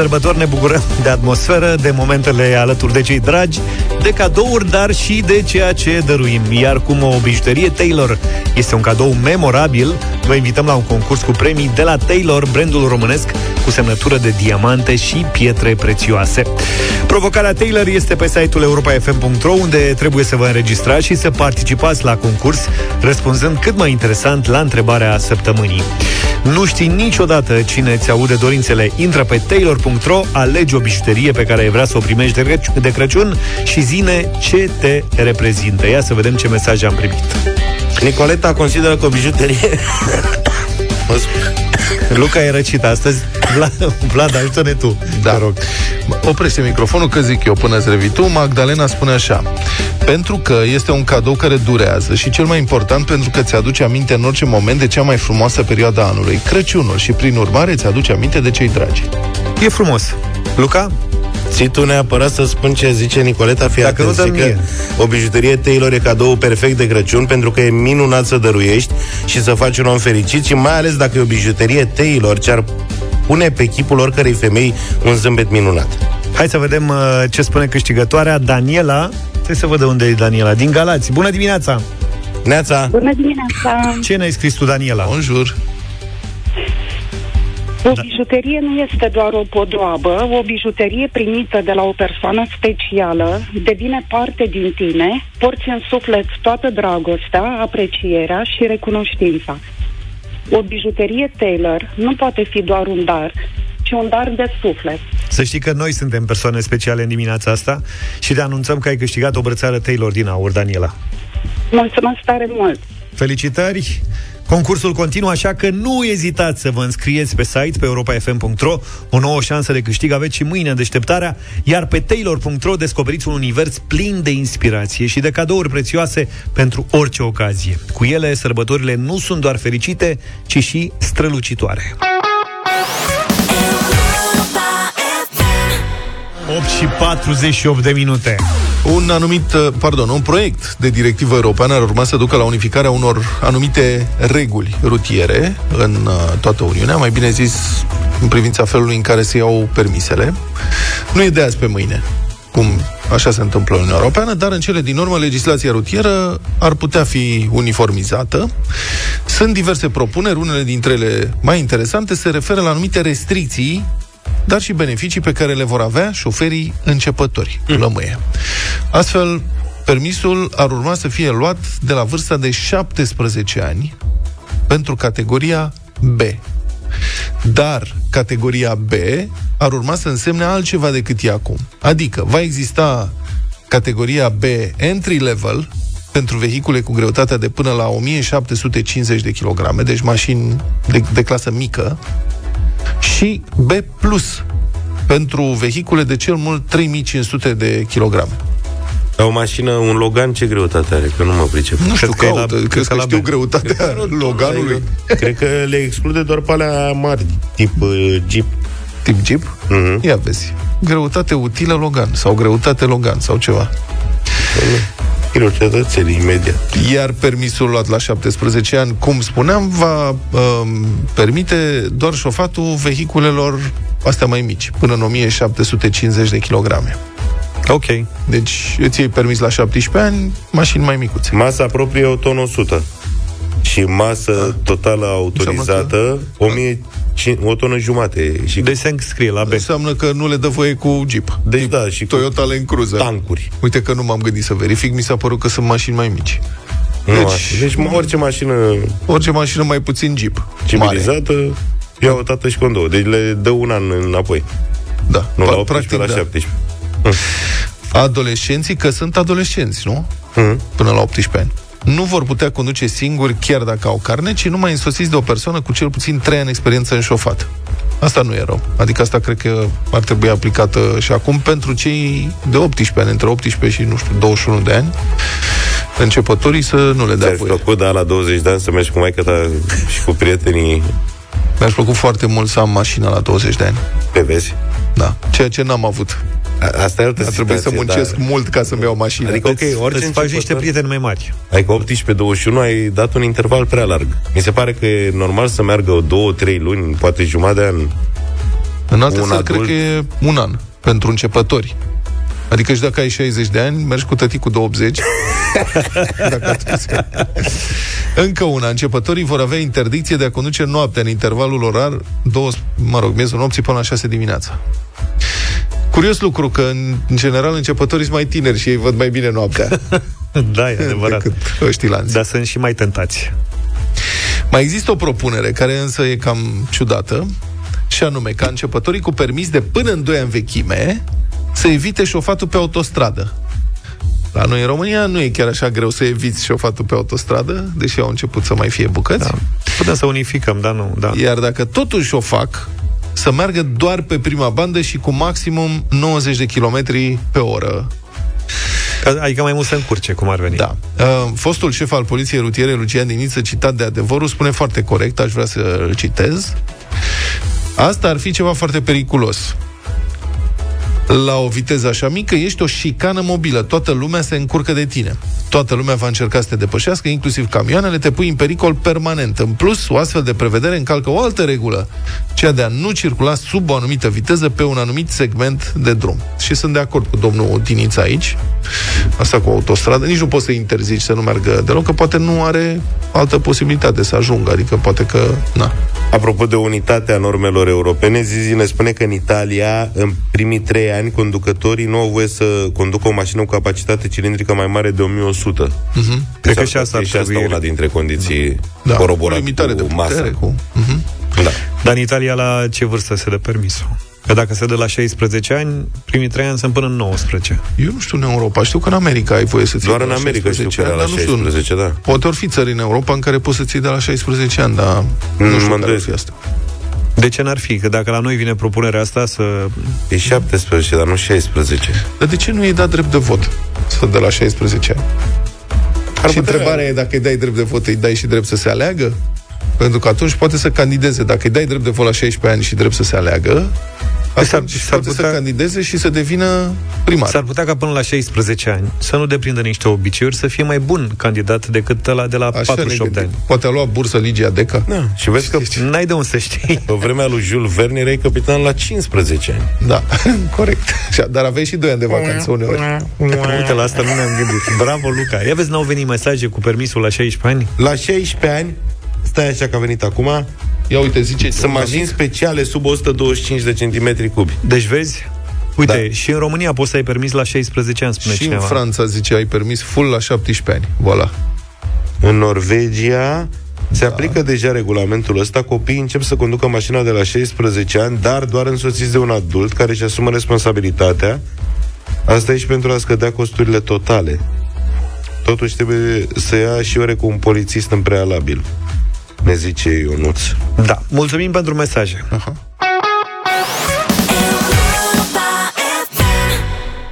S2: sărbători ne bucurăm de atmosferă, de momentele alături de cei dragi, de cadouri, dar și de ceea ce dăruim. Iar cum o bijuterie Taylor este un cadou memorabil, vă invităm la un concurs cu premii de la Taylor, brandul românesc cu semnătură de diamante și pietre prețioase. Provocarea Taylor este pe site-ul europa.fm.ro unde trebuie să vă înregistrați și să participați la concurs, răspunzând cât mai interesant la întrebarea săptămânii. Nu știi niciodată cine ți aude dorințele. Intră pe taylor.ro, alegi o bijuterie pe care vrea să o primești de, Crăciun, de Crăciun și zine ce te reprezintă. Ia să vedem ce mesaj am primit.
S4: Nicoleta consideră că o bijuterie...
S2: Luca e răcit astăzi. Vlad, Vlad ajută-ne tu.
S3: Da. rog. Oprește microfonul că zic eu până îți revii tu. Magdalena spune așa. Pentru că este un cadou care durează și cel mai important pentru că ți-aduce aminte în orice moment de cea mai frumoasă perioadă a anului, Crăciunul, și prin urmare ți-aduce aminte de cei dragi.
S2: E frumos. Luca?
S4: Ții tu neapărat să spun ce zice Nicoleta, fii
S2: Dacă nu
S4: atent,
S2: dăm
S4: că
S2: mie.
S4: o bijuterie Taylor e cadou perfect de Crăciun pentru că e minunat să dăruiești și să faci un om fericit și mai ales dacă e o bijuterie Taylor ce ar pune pe chipul oricărei femei un zâmbet minunat.
S2: Hai să vedem uh, ce spune câștigătoarea Daniela. Trebuie să văd de unde e Daniela. Din Galați. Bună dimineața!
S4: Neața!
S9: Bună dimineața!
S2: Ce ne-ai scris tu, Daniela?
S3: Bonjour!
S9: O bijuterie nu este doar o podoabă, o bijuterie primită de la o persoană specială devine parte din tine, porți în suflet toată dragostea, aprecierea și recunoștința. O bijuterie Taylor nu poate fi doar un dar, ci un dar de suflet.
S2: Să știi că noi suntem persoane speciale în dimineața asta și te anunțăm că ai câștigat o brățară Taylor din aur, Daniela.
S9: Mulțumesc tare mult!
S2: Felicitări! Concursul continuă, așa că nu ezitați să vă înscrieți pe site, pe europa.fm.ro. O nouă șansă de câștig aveți și mâine în deșteptarea, iar pe taylor.ro descoperiți un univers plin de inspirație și de cadouri prețioase pentru orice ocazie. Cu ele, sărbătorile nu sunt doar fericite, ci și strălucitoare. 8 și 48 de minute.
S3: Un anumit, uh, pardon, un proiect de directivă europeană ar urma să ducă la unificarea unor anumite reguli rutiere în uh, toată Uniunea, mai bine zis, în privința felului în care se iau permisele. Nu e de azi pe mâine, cum așa se întâmplă în Uniunea Europeană, dar în cele din urmă legislația rutieră ar putea fi uniformizată. Sunt diverse propuneri, unele dintre ele mai interesante se referă la anumite restricții dar și beneficii pe care le vor avea șoferii începători, mm. lămâie. Astfel, permisul ar urma să fie luat de la vârsta de 17 ani pentru categoria B. Dar categoria B ar urma să însemne altceva decât e acum. Adică va exista categoria B entry level pentru vehicule cu greutatea de până la 1750 de kilograme, deci mașini de, de clasă mică, și B+, pentru vehicule de cel mult 3500 de kilograme.
S4: La o mașină, un Logan, ce greutate are? Că nu mă pricep.
S3: Nu știu,
S2: că e la-
S3: caută,
S2: cred
S3: crezi
S2: că
S3: că
S2: la
S3: știu
S2: B.
S3: greutatea Loganului?
S4: Cred că le exclude doar pe alea mari, tip uh, Jeep.
S3: Tip Jeep?
S4: Mhm.
S3: Ia vezi. Greutate utilă Logan sau greutate Logan sau ceva.
S4: Kilo cetățenii, imediat.
S3: Iar permisul luat la 17 ani, cum spuneam, va um, permite doar șofatul vehiculelor astea mai mici, până în 1750 de kilograme.
S2: Ok.
S3: Deci îți iei permis la 17 ani, mașini mai micuțe.
S4: Masa proprie o tonă 100. Și masă totală autorizată, 1000, o tonă jumate. Și
S2: Deci se înscrie la B.
S3: Înseamnă că nu le dă voie cu Jeep.
S4: Deci da, și cu
S3: Toyota Land Cruiser.
S4: tancuri.
S3: Uite că nu m-am gândit să verific, mi s-a părut că sunt mașini mai mici.
S4: Nu,
S3: Deci-
S4: deci, deci mă, orice mașină
S3: Orice mașină mai puțin Jeep. Mare.
S4: civilizată ia o tată și cu două. Deci le dă un an înapoi.
S3: Da.
S4: Nu
S3: Pa-
S4: la 18, la
S3: da.
S4: 17.
S3: Adolescenții, că sunt adolescenți, nu?
S4: Mhm.
S3: Până la 18 ani. Nu vor putea conduce singuri chiar dacă au carne, ci numai însoțiți de o persoană cu cel puțin 3 ani experiență în șofat. Asta nu e rău. Adică asta cred că ar trebui aplicată și acum pentru cei de 18 ani, între 18 și, nu știu, 21 de ani, începătorii să nu le dea
S4: Ți-ar fi
S3: voie.
S4: plăcut, da, la 20 de ani să mergi cu maica ta și cu prietenii
S3: Mi-aș plăcut foarte mult să am mașină la 20 de ani.
S4: pe vezi?
S3: Da. Ceea ce n-am avut.
S4: A- Asta e altă
S3: A trebuit să
S4: situație,
S3: muncesc
S4: dar-
S3: mult ca să-mi iau mașină.
S4: Adică, ok, orice
S2: Îți faci niște
S4: începător-
S2: prieteni mai mari.
S4: Adică 18-21 ai dat un interval prea larg. Mi se pare că e normal să meargă o două, trei luni, poate jumătate de an
S3: În alte țări, cred că e un an pentru începători. Adică și dacă ai 60 de ani, mergi cu tăticul de 80. dacă Încă una, începătorii vor avea interdicție de a conduce noaptea în intervalul orar, două, mă rog, miezul nopții până la 6 dimineața. Curios lucru că, în general, începătorii sunt mai tineri și ei văd mai bine noaptea.
S2: da, e adevărat.
S3: Decât ăștii lanți.
S2: Dar sunt și mai tentați.
S3: Mai există o propunere care însă e cam ciudată, și anume ca începătorii cu permis de până în 2 ani vechime să evite șofatul pe autostradă. La noi în România nu e chiar așa greu să eviți șofatul pe autostradă, deși au început să mai fie bucăți. Da.
S2: Putem să unificăm, dar nu. Da.
S3: Iar dacă totuși o fac, să meargă doar pe prima bandă și cu maximum 90 de km pe oră.
S2: Adică mai mult să încurce, cum ar veni.
S3: Da. Uh, fostul șef al Poliției Rutiere, Lucian Diniță, citat de adevărul, spune foarte corect, aș vrea să-l citez. Asta ar fi ceva foarte periculos la o viteză așa mică, ești o șicană mobilă. Toată lumea se încurcă de tine. Toată lumea va încerca să te depășească, inclusiv camioanele, te pui în pericol permanent. În plus, o astfel de prevedere încalcă o altă regulă, cea de a nu circula sub o anumită viteză pe un anumit segment de drum. Și sunt de acord cu domnul Dinița aici, asta cu autostradă, nici nu poți să interzici să nu meargă deloc, că poate nu are altă posibilitate să ajungă, adică poate că, na.
S4: Apropo de unitatea normelor europene, Zizi ne spune că în Italia, în primii trei ani, conducătorii nu au voie să conducă o mașină cu capacitate cilindrică mai mare de 1100. Uh-huh.
S2: Cred că și asta,
S4: și asta una dintre condiții da. coroborate cu,
S3: de putere, masă. Cu... Uh-huh.
S2: Da. Dar în Italia la ce vârstă se dă permisul? Că dacă se dă la 16 ani, primii 3 ani sunt până în 19.
S3: Eu nu știu în Europa. Știu că în America ai voie să ții
S4: Doar în America știu că la 16, da.
S3: Poate ori fi țări în Europa în care poți să ții de la 16 ani, dar mm, nu știu care fi asta.
S2: De ce n-ar fi? Că dacă la noi vine propunerea asta să...
S4: E 17, dar nu 16.
S3: Dar de ce nu i-ai dat drept de vot? Să de la 16 ani? Ar și întrebarea e dacă îi dai drept de vot, îi dai și drept să se aleagă? Pentru că atunci poate să candideze. Dacă îi dai drept de vot la 16 ani și drept să se aleagă, S-ar, s-ar putea să candideze și să devină primar.
S2: S-ar putea ca până la 16 ani să nu deprindă niște obiceiuri, să fie mai bun candidat decât ăla de la Așa 48 de ani.
S3: Poate a luat bursă Ligia Deca.
S2: Da. Și vezi că n-ai de unde să știi.
S4: Pe vremea lui Jules Verne erai capitan la 15 ani.
S3: Da, corect. Dar aveai și 2 ani de vacanță uneori.
S2: Uite, la asta nu ne-am gândit. Bravo, Luca. Ia vezi, n-au venit mesaje cu permisul la 16 ani?
S4: La 16 ani, stai așa că a venit acum,
S3: Ia uite, zice
S4: Sunt mașini speciale sub 125 de centimetri cubi.
S2: Deci vezi, Uite, da. și în România poți să ai permis la 16 ani, spune
S3: și
S2: cineva.
S3: în Franța, zice, ai permis full la 17 ani. Voilà.
S4: În Norvegia se da. aplică deja regulamentul ăsta, copiii încep să conducă mașina de la 16 ani, dar doar însoțiți de un adult care își asumă responsabilitatea. Asta e și pentru a scădea costurile totale. Totuși trebuie să ia și ore cu un polițist în prealabil ne zice Ionuț.
S2: Da. Mulțumim pentru mesaje. Uh-huh.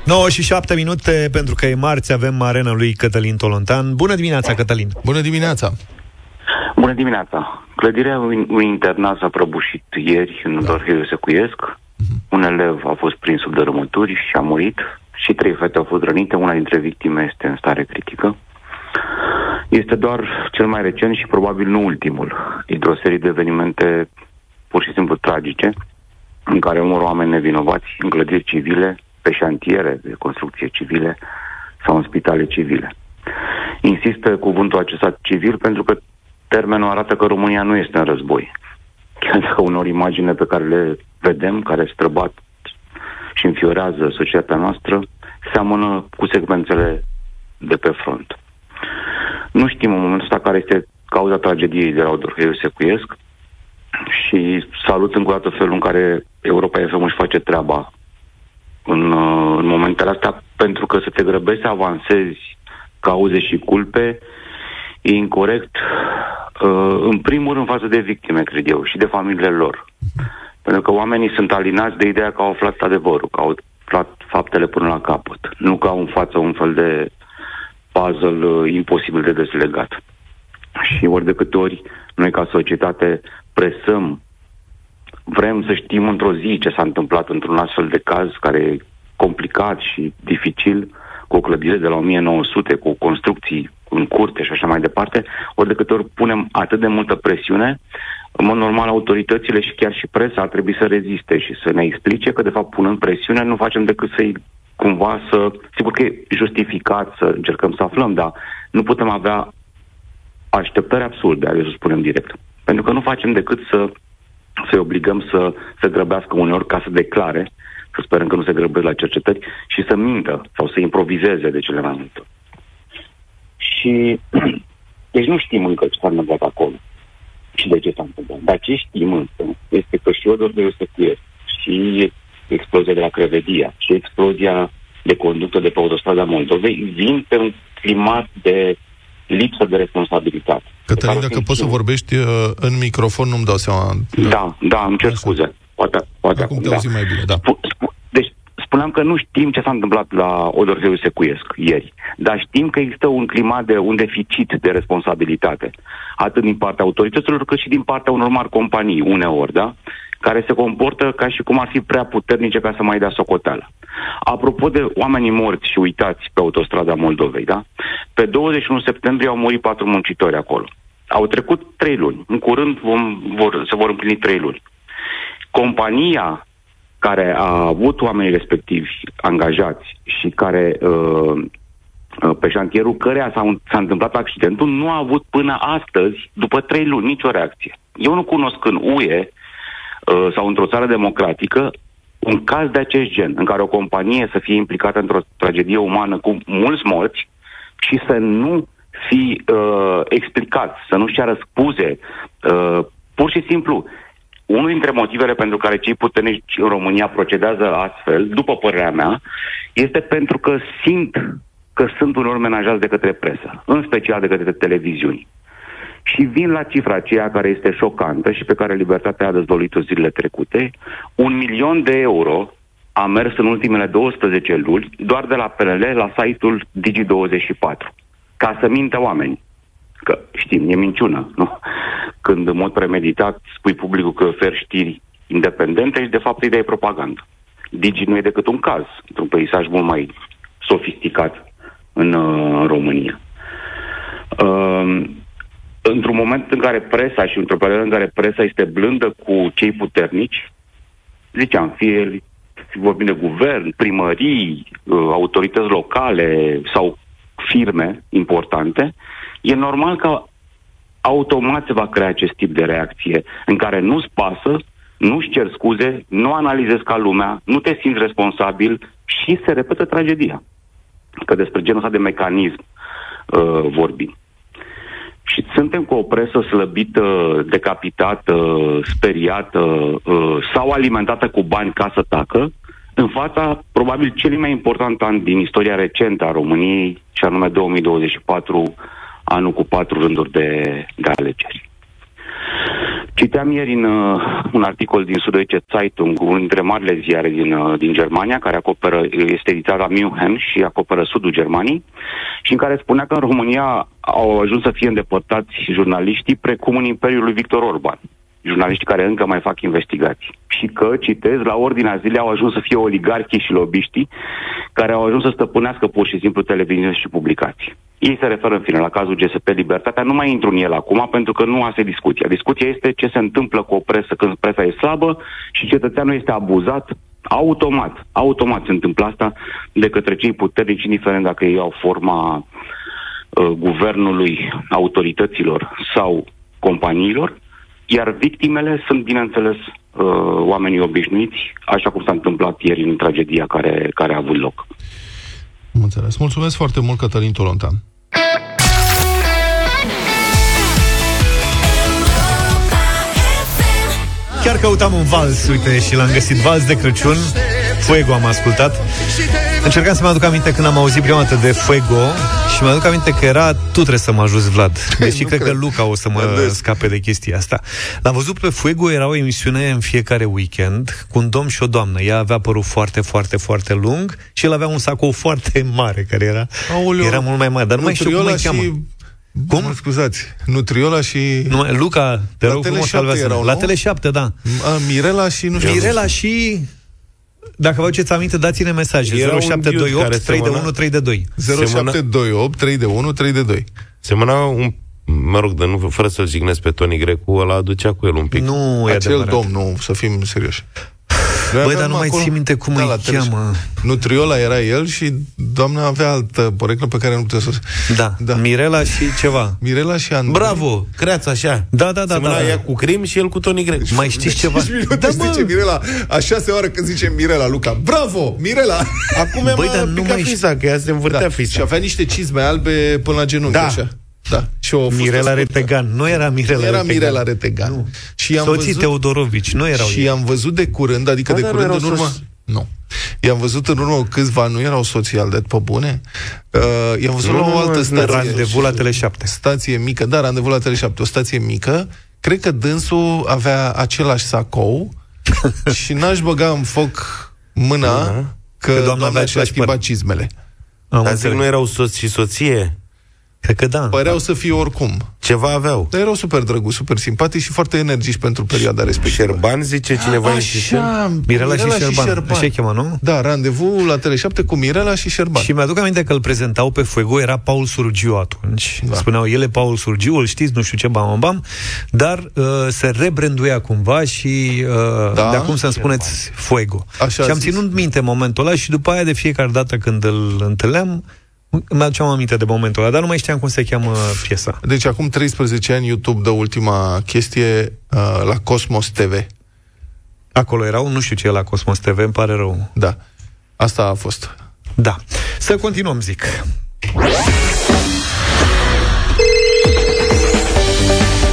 S2: 9 și 7 minute, pentru că e marți, avem arena lui Cătălin Tolontan. Bună dimineața, Cătălin!
S3: Bună dimineața!
S10: Bună dimineața! Clădirea unui internat s-a prăbușit ieri în da. Dorheiu Secuiesc. Uh-huh. Un elev a fost prins sub dărâmături și a murit. Și trei fete au fost rănite. Una dintre victime este în stare critică este doar cel mai recent și probabil nu ultimul dintr-o serie de evenimente pur și simplu tragice în care mor oameni nevinovați în clădiri civile, pe șantiere de construcție civile sau în spitale civile. Insistă cuvântul acesta civil pentru că termenul arată că România nu este în război. Chiar dacă unor imagine pe care le vedem, care străbat și înfiorează societatea noastră, seamănă cu secvențele de pe front. Nu știm în momentul ăsta care este cauza tragediei de la Odorheiu Secuiesc și salut încă o dată felul în care Europa FM își face treaba în, în momentele astea, pentru că să te grăbești să avansezi cauze și culpe e incorrect, uh, în primul rând față de victime, cred eu, și de familiile lor. Pentru că oamenii sunt alinați de ideea că au aflat adevărul, că au aflat faptele până la capăt. Nu că au în față un fel de puzzle uh, imposibil de deslegat. Și ori de câte ori noi ca societate presăm, vrem să știm într-o zi ce s-a întâmplat într-un astfel de caz care e complicat și dificil, cu o clădire de la 1900, cu construcții în curte și așa mai departe, ori de câte ori punem atât de multă presiune, în mod normal, autoritățile și chiar și presa ar trebui să reziste și să ne explice că, de fapt, punând presiune, nu facem decât să-i cumva să... Sigur că e justificat să încercăm să aflăm, dar nu putem avea așteptări absurde, adică să spunem direct. Pentru că nu facem decât să să-i obligăm să se grăbească uneori ca să declare, să sperăm că nu se grăbesc la cercetări, și să mintă sau să improvizeze de cele mai multe. Și deci nu știm încă ce s-a întâmplat acolo și de ce s-a întâmplat. Dar ce știm însă este că și Odor de Iosefie și explozia de la Crevedia și explozia de conductă de pe autostrada Moldovei vin pe un climat de lipsă de responsabilitate.
S3: Cătălin, dacă poți să vorbești uh, în microfon, nu-mi dau seama.
S10: Da, da, îmi cer scuze. Poate, poate
S3: acum, acum te da. mai bine, da.
S10: Deci, spuneam că nu știm ce s-a întâmplat la Odorheu Secuiesc ieri, dar știm că există un climat de un deficit de responsabilitate, atât din partea autorităților, cât și din partea unor mari companii, uneori, da? Care se comportă ca și cum ar fi prea puternice ca să mai dea socoteală. Apropo de oamenii morți și uitați pe autostrada Moldovei, da? Pe 21 septembrie au murit patru muncitori acolo. Au trecut trei luni. În curând vom, vor, se vor împlini trei luni. Compania care a avut oamenii respectivi angajați și care uh, uh pe șantierul căreia s-a, s-a întâmplat accidentul, nu a avut până astăzi, după trei luni, nicio reacție. Eu nu cunosc în UE uh, sau într-o țară democratică un caz de acest gen, în care o companie să fie implicată într-o tragedie umană cu mulți morți și să nu fi uh, explicat, să nu-și ceară scuze. Uh, pur și simplu, unul dintre motivele pentru care cei puternici în România procedează astfel, după părerea mea, este pentru că simt că sunt uneori menajați de către presă, în special de către televiziuni. Și vin la cifra aceea care este șocantă și pe care Libertatea a dezvăluit-o zilele trecute. Un milion de euro a mers în ultimele 12 luni doar de la PNL la site-ul Digi24. Ca să mintă oamenii. Că știm, e minciună, nu? Când în mod premeditat spui publicul că oferi știri independente și de fapt îi dai propagandă. Digi nu e decât un caz, într-un peisaj mult mai sofisticat în uh, România. Uh, într-un moment în care presa și într-o perioadă în care presa este blândă cu cei puternici, ziceam, fie vorbim de guvern, primării, uh, autorități locale sau firme importante, e normal că automat se va crea acest tip de reacție în care nu-ți pasă, nu-și cer scuze, nu analizezi ca lumea, nu te simți responsabil și se repetă tragedia. Că despre genul ăsta de mecanism uh, vorbim. Și suntem cu o presă slăbită, decapitată, speriată uh, sau alimentată cu bani ca să tacă, în fața, probabil, cel mai important an din istoria recentă a României, și anume 2024, anul cu patru rânduri de, de alegeri. Citeam ieri în uh, un articol din Süddeutsche Zeitung, unul dintre marile ziare din, uh, din Germania, care acoperă, este editat la München și acoperă sudul Germaniei, și în care spunea că în România au ajuns să fie îndepărtați jurnaliștii precum în Imperiul lui Victor Orban jurnaliști care încă mai fac investigații. Și că, citez, la ordinea zilei au ajuns să fie oligarhii și lobiștii care au ajuns să stăpânească pur și simplu televiziune și publicații. Ei se referă în fine la cazul GSP Libertatea, nu mai intru în el acum pentru că nu asta e discuția. Discuția este ce se întâmplă cu o presă când presa e slabă și cetățeanul este abuzat automat, automat se întâmplă asta de către cei puternici, indiferent dacă ei au forma uh, guvernului, autorităților sau companiilor, iar victimele sunt, bineînțeles, uh, oamenii obișnuiți, așa cum s-a întâmplat ieri în tragedia care, care a avut loc.
S3: Înțeles. Mulțumesc foarte mult, Cătălin Tolontan.
S2: Chiar căutam un vals, uite, și l-am găsit, vals de Crăciun. Fuego am ascultat. Încercam să mă aduc aminte când am auzit prima dată de Fuego și mă aduc aminte că era tu trebuie să mă ajuți, Vlad. Deci cred, cred că Luca o să mă scape de chestia asta. L-am văzut pe Fuego, era o emisiune în fiecare weekend cu un domn și o doamnă. Ea avea părul foarte, foarte, foarte lung și el avea un sacou foarte mare care era, Aoleu, era mult mai mare, dar nu mai știu cum îi cheamă. Și...
S3: Cum? Mă scuzați. Nutriola și...
S2: Nu, Luca, te rog frumos, erau, La Tele7, da.
S3: A, Mirela și nu știu.
S2: Mirela și dacă vă aduceți aminte, dați-ne mesaje. 0728 3 de 1 3 de 2.
S3: 0728 3 de 1 3 de 2.
S4: Semăna un mă rog, de nu, fără să-l jignesc pe Tony Grecu, ăla aducea cu el un pic.
S2: Nu e
S3: Acel
S2: adevărat.
S3: domn, nu, să fim serioși. Noi
S2: Băi,
S3: aveam
S2: dar nu mai
S3: acolo-
S2: țin minte cum
S3: da,
S2: îi
S3: la tele-
S2: cheamă.
S3: Nutriola era el și doamna avea altă poreclă pe care nu putea să o...
S2: Da,
S3: Da.
S2: Mirela și ceva.
S3: Mirela și Andrei.
S4: Bravo, creați așa.
S2: Da, da, da,
S4: Semăna
S2: da, da.
S4: ea cu Crim și el cu Tony Grecu.
S2: Mai știți ceva?
S3: Da, zice Mirela, a șase oară când zice Mirela, Luca, bravo, Mirela!
S4: Acum mi-a
S2: Băi, dar nu
S4: picat
S2: mai
S4: fisa, că ea se învârtea
S3: Da.
S4: fisa.
S3: Și avea niște cizme albe până la genunchi,
S4: Da.
S3: așa. Da. Și o fustă
S2: Mirela
S3: scurtă.
S2: Retegan. Nu era Mirela
S3: Nu era
S2: Retegan.
S3: Mirela Retegan. Nu. Și am
S2: Soții
S3: văzut,
S2: Teodorovici, nu erau
S3: și
S2: ei.
S3: am văzut de curând, adică
S4: Da,
S3: de
S4: dar nu
S3: curând în
S4: erau
S3: urmă...
S4: soți.
S3: Nu. I-am văzut în urmă cu câțiva, nu erau soții al de pe bune. Uh, i-am văzut
S4: Nu,
S3: la o
S4: nu,
S3: altă
S4: nu,
S3: stație.
S2: Randevu la Tele7.
S3: Stație mică, da, randevu la Tele7, o stație mică. Cred că dânsul avea același sacou și n-aș băga în foc mâna că,
S2: Că doamna
S3: doamna,
S2: avea
S3: și-a
S2: același
S3: schimbat
S2: păr.
S3: cizmele.
S2: Am
S4: Dar zic,
S2: înțeles.
S4: nu erau soț și soție?
S2: Cred că da.
S3: Păreau să fie oricum.
S4: Ceva aveau.
S3: Dar erau super drăguți, super simpatici și foarte energici pentru perioada respectivă.
S4: Șerban, zice cineva insistent?
S2: Mirela și Șerban. Așa îi chema, nu?
S3: Da, randevu la Tele7 cu Mirela și Șerban.
S2: Și mi-aduc aminte că îl prezentau pe Fuego, era Paul Surgiu atunci. Da. Spuneau, el e Paul Surgiu, îl știți, nu știu ce, bam, bam, bam, dar uh, se rebranduia cumva și uh,
S3: Da?
S2: de acum să-mi spuneți Fuego.
S3: Așa
S2: și
S3: a
S2: am
S3: zis.
S2: ținut minte momentul ăla și după aia de fiecare dată când îl întâlneam, îmi aduceam aminte de momentul ăla, dar nu mai știam cum se cheamă piesa.
S3: Deci acum 13 ani YouTube dă ultima chestie uh, la Cosmos TV.
S2: Acolo erau, nu știu ce e la Cosmos TV, îmi pare rău.
S3: Da. Asta a fost.
S2: Da. Să continuăm, zic.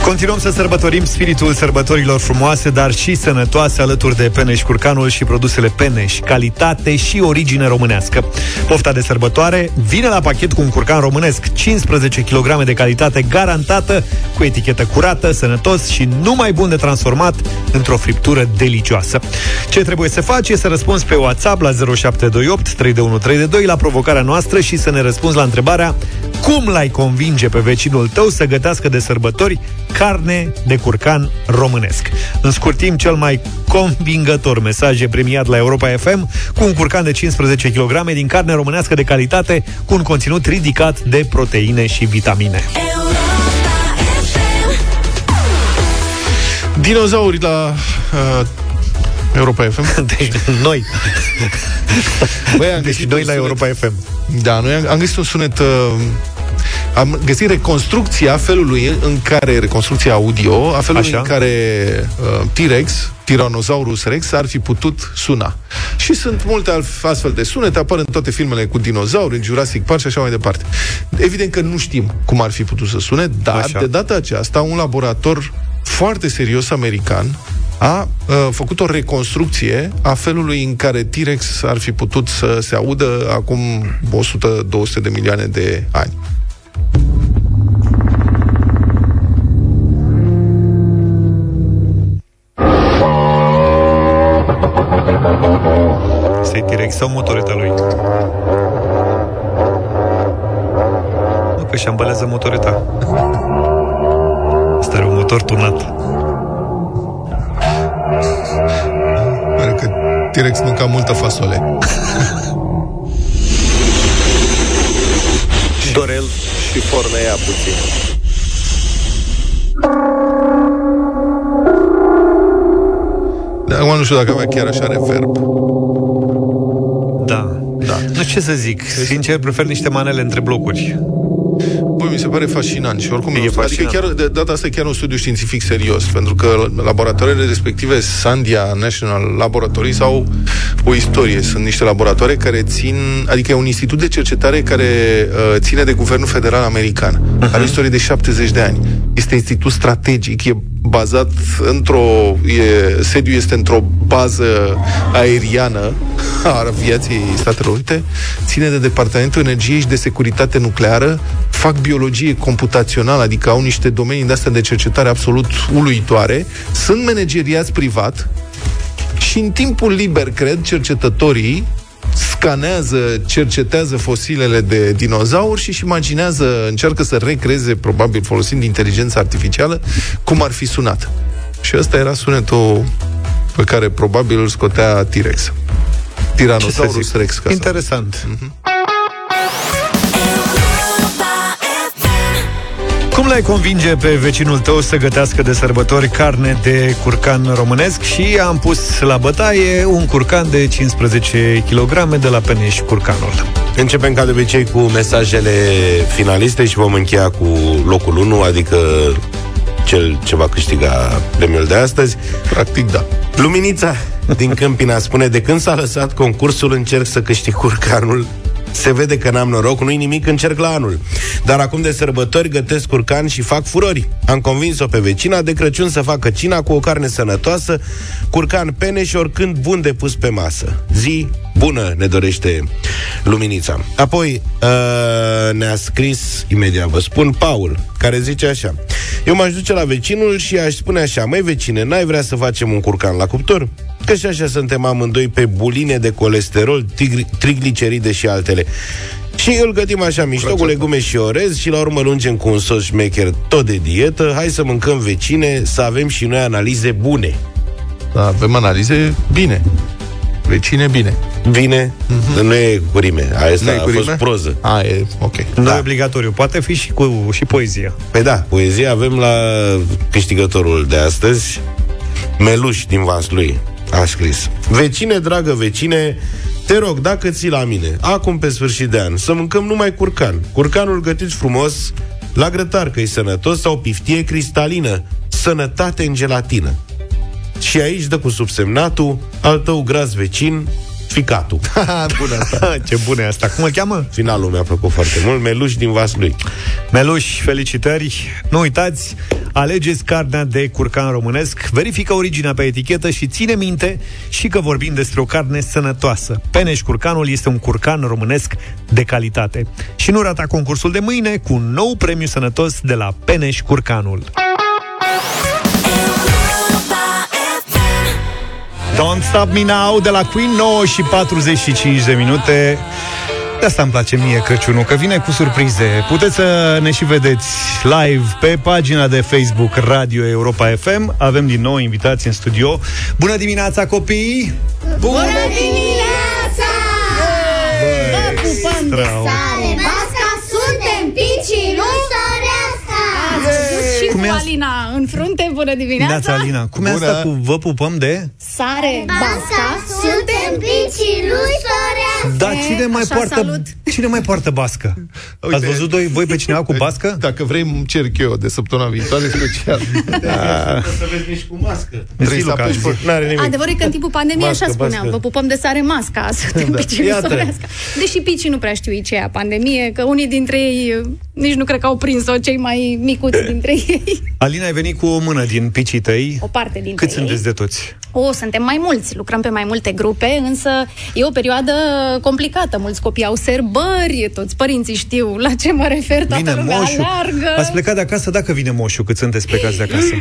S2: Continuăm să sărbătorim spiritul sărbătorilor frumoase, dar și sănătoase alături de Peneș Curcanul și produsele Peneș, calitate și origine românească. Pofta de sărbătoare vine la pachet cu un curcan românesc, 15 kg de calitate garantată, cu etichetă curată, sănătos și numai bun de transformat într-o friptură delicioasă. Ce trebuie să faci e să răspunzi pe WhatsApp la 0728 3132 la provocarea noastră și să ne răspunzi la întrebarea cum l-ai convinge pe vecinul tău să gătească de sărbători carne de curcan românesc. În scurt timp, cel mai convingător mesaj e premiat la Europa FM cu un curcan de 15 kg din carne românească de calitate cu un conținut ridicat de proteine și vitamine.
S3: Dinozauri la uh, Europa FM.
S2: Deci noi.
S3: Băi, am
S2: Deci
S3: găsit
S2: noi
S3: un
S2: la
S3: sunet-
S2: Europa FM.
S3: Da, noi am, am găsit un sunet... Uh, am găsit reconstrucția felului în care, reconstrucția audio, a felului
S2: Așa.
S3: în care uh, T-Rex, Tyrannosaurus Rex, ar fi putut suna. Și sunt multe alf- astfel de sunete, apar în toate filmele cu dinozauri, în Jurassic Park și așa mai departe. Evident că nu știm cum ar fi putut să sune, dar
S2: Așa.
S3: de data aceasta un laborator foarte serios american a uh, făcut o reconstrucție a felului în care T-Rex ar fi putut să se audă acum 100-200 de milioane de ani.
S2: Să-i direct sau motoreta lui? Nu, că și ambalează motoreta. Asta are un motor turnat.
S3: Pare că T-Rex mânca multă fasole.
S4: Dorel și forneia puțin.
S3: Dar acum nu știu dacă avea chiar așa reverb.
S2: Da.
S3: Da.
S2: Nu știu ce să zic. Sincer, prefer niște manele între blocuri.
S3: Băi, mi se pare fascinant și oricum
S2: E
S3: e adică
S2: fascinant.
S3: chiar de data asta e chiar un studiu științific serios, pentru că laboratoarele respective, Sandia National Laboratory sau o istorie, sunt niște laboratoare care țin, adică e un institut de cercetare care uh, ține de guvernul federal american. Uh-huh. Are o istorie de 70 de ani. Este institut strategic, e bazat într-o e, sediu este într-o bază aeriană a aviației Statelor Unite, ține de Departamentul Energiei și de Securitate Nucleară, fac biologie computațională, adică au niște domenii de astea de cercetare absolut uluitoare, sunt manageriați privat și în timpul liber, cred, cercetătorii scanează, cercetează fosilele de dinozauri și își imaginează, încearcă să recreeze, probabil folosind inteligența artificială, cum ar fi sunat. Și ăsta era sunetul pe care probabil îl scotea T-Rex.
S2: Ce să
S3: Tyrannosaurus
S2: zic?
S3: Rex. Ca să-
S2: Interesant. Cum l-ai convinge pe vecinul tău să gătească de sărbători carne de curcan românesc și am pus la bătaie un curcan de 15 kg de la Peneș Curcanul.
S4: Începem ca de obicei cu mesajele finaliste și vom încheia cu locul 1, adică cel ce va câștiga premiul de astăzi.
S3: Practic, da.
S4: Luminița din Câmpina spune, de când s-a lăsat concursul, încerc să câștig curcanul se vede că n-am noroc, nu-i nimic, încerc la anul. Dar acum de sărbători gătesc curcan și fac furori. Am convins-o pe vecina de Crăciun să facă cina cu o carne sănătoasă, curcan pene și oricând bun de pus pe masă. Zi bună ne dorește Luminița. Apoi uh, ne-a scris, imediat vă spun, Paul, care zice așa. Eu m-aș duce la vecinul și aș spune așa, măi vecine, n-ai vrea să facem un curcan la cuptor? Că și așa suntem amândoi pe buline de colesterol, trigliceride și altele. Și îl gătim așa mișto cu legume și orez și la urmă lungem cu un sos șmecher tot de dietă. Hai să mâncăm vecine, să avem și noi analize bune.
S3: Da, avem analize bine. Vecine bine.
S4: Bine? Mm-hmm. Nu e cu rime. Aia a cu fost proză.
S3: A, e ok.
S2: Nu da. e obligatoriu. Poate fi și cu și poezia.
S4: Păi da, poezia avem la câștigătorul de astăzi, Meluș din Vaslui a scris. Vecine, dragă vecine, te rog, dacă ți la mine, acum pe sfârșit de an, să mâncăm numai curcan. Curcanul gătit frumos, la grătar, că e sănătos, sau piftie cristalină, sănătate în gelatină. Și aici dă cu subsemnatul, al tău gras vecin, Ficatul.
S2: Bună asta. Ce bună e asta. Cum îl cheamă?
S4: Finalul mi-a plăcut foarte mult. Meluș din Vaslui.
S2: Meluș, felicitări. Nu uitați, alegeți carnea de curcan românesc, verifică originea pe etichetă și ține minte și că vorbim despre o carne sănătoasă. Peneș Curcanul este un curcan românesc de calitate. Și nu rata concursul de mâine cu un nou premiu sănătos de la Peneș Curcanul. Don't Stop Me Now de la Queen 9 și 45 de minute de asta îmi place mie Crăciunul, că vine cu surprize. Puteți să ne și vedeți live pe pagina de Facebook Radio Europa FM. Avem din nou invitați în studio. Bună dimineața, copii!
S11: Bună dimineața! Vă pupăm de sare,
S12: Alina în frunte. Bună dimineața!
S2: Neața, Alina. Cum e asta cu vă pupăm de?
S11: Sare, basca, suntem picii lui Sorea.
S2: Da, cine mai Așa, poartă salut. Cine mai poartă bască? Uite, Ați văzut doi, voi pe cineva cu bască?
S3: Dacă vrei, îmi cerc eu de săptămâna viitoare special.
S4: Da. Să vezi nici cu mască. Trebuie
S12: să apeși Adevărul e că în timpul pandemiei așa spuneam, bască. vă pupăm de sare masca, suntem da. picii sorească. Deși picii nu prea știu ce e pandemie, că unii dintre ei nici nu cred că au prins-o, cei mai micuți dintre ei.
S2: Alina, ai venit cu o mână din picii tăi.
S12: O parte din
S2: Cât sunteți de toți?
S12: O, suntem mai mulți, lucrăm pe mai multe grupe, însă e o perioadă complicată. Mulți copii au sărbări, toți părinții știu la ce mă refer, toată vine lumea moșu. alargă.
S2: Ați plecat de acasă dacă vine moșu, cât sunteți plecați de acasă?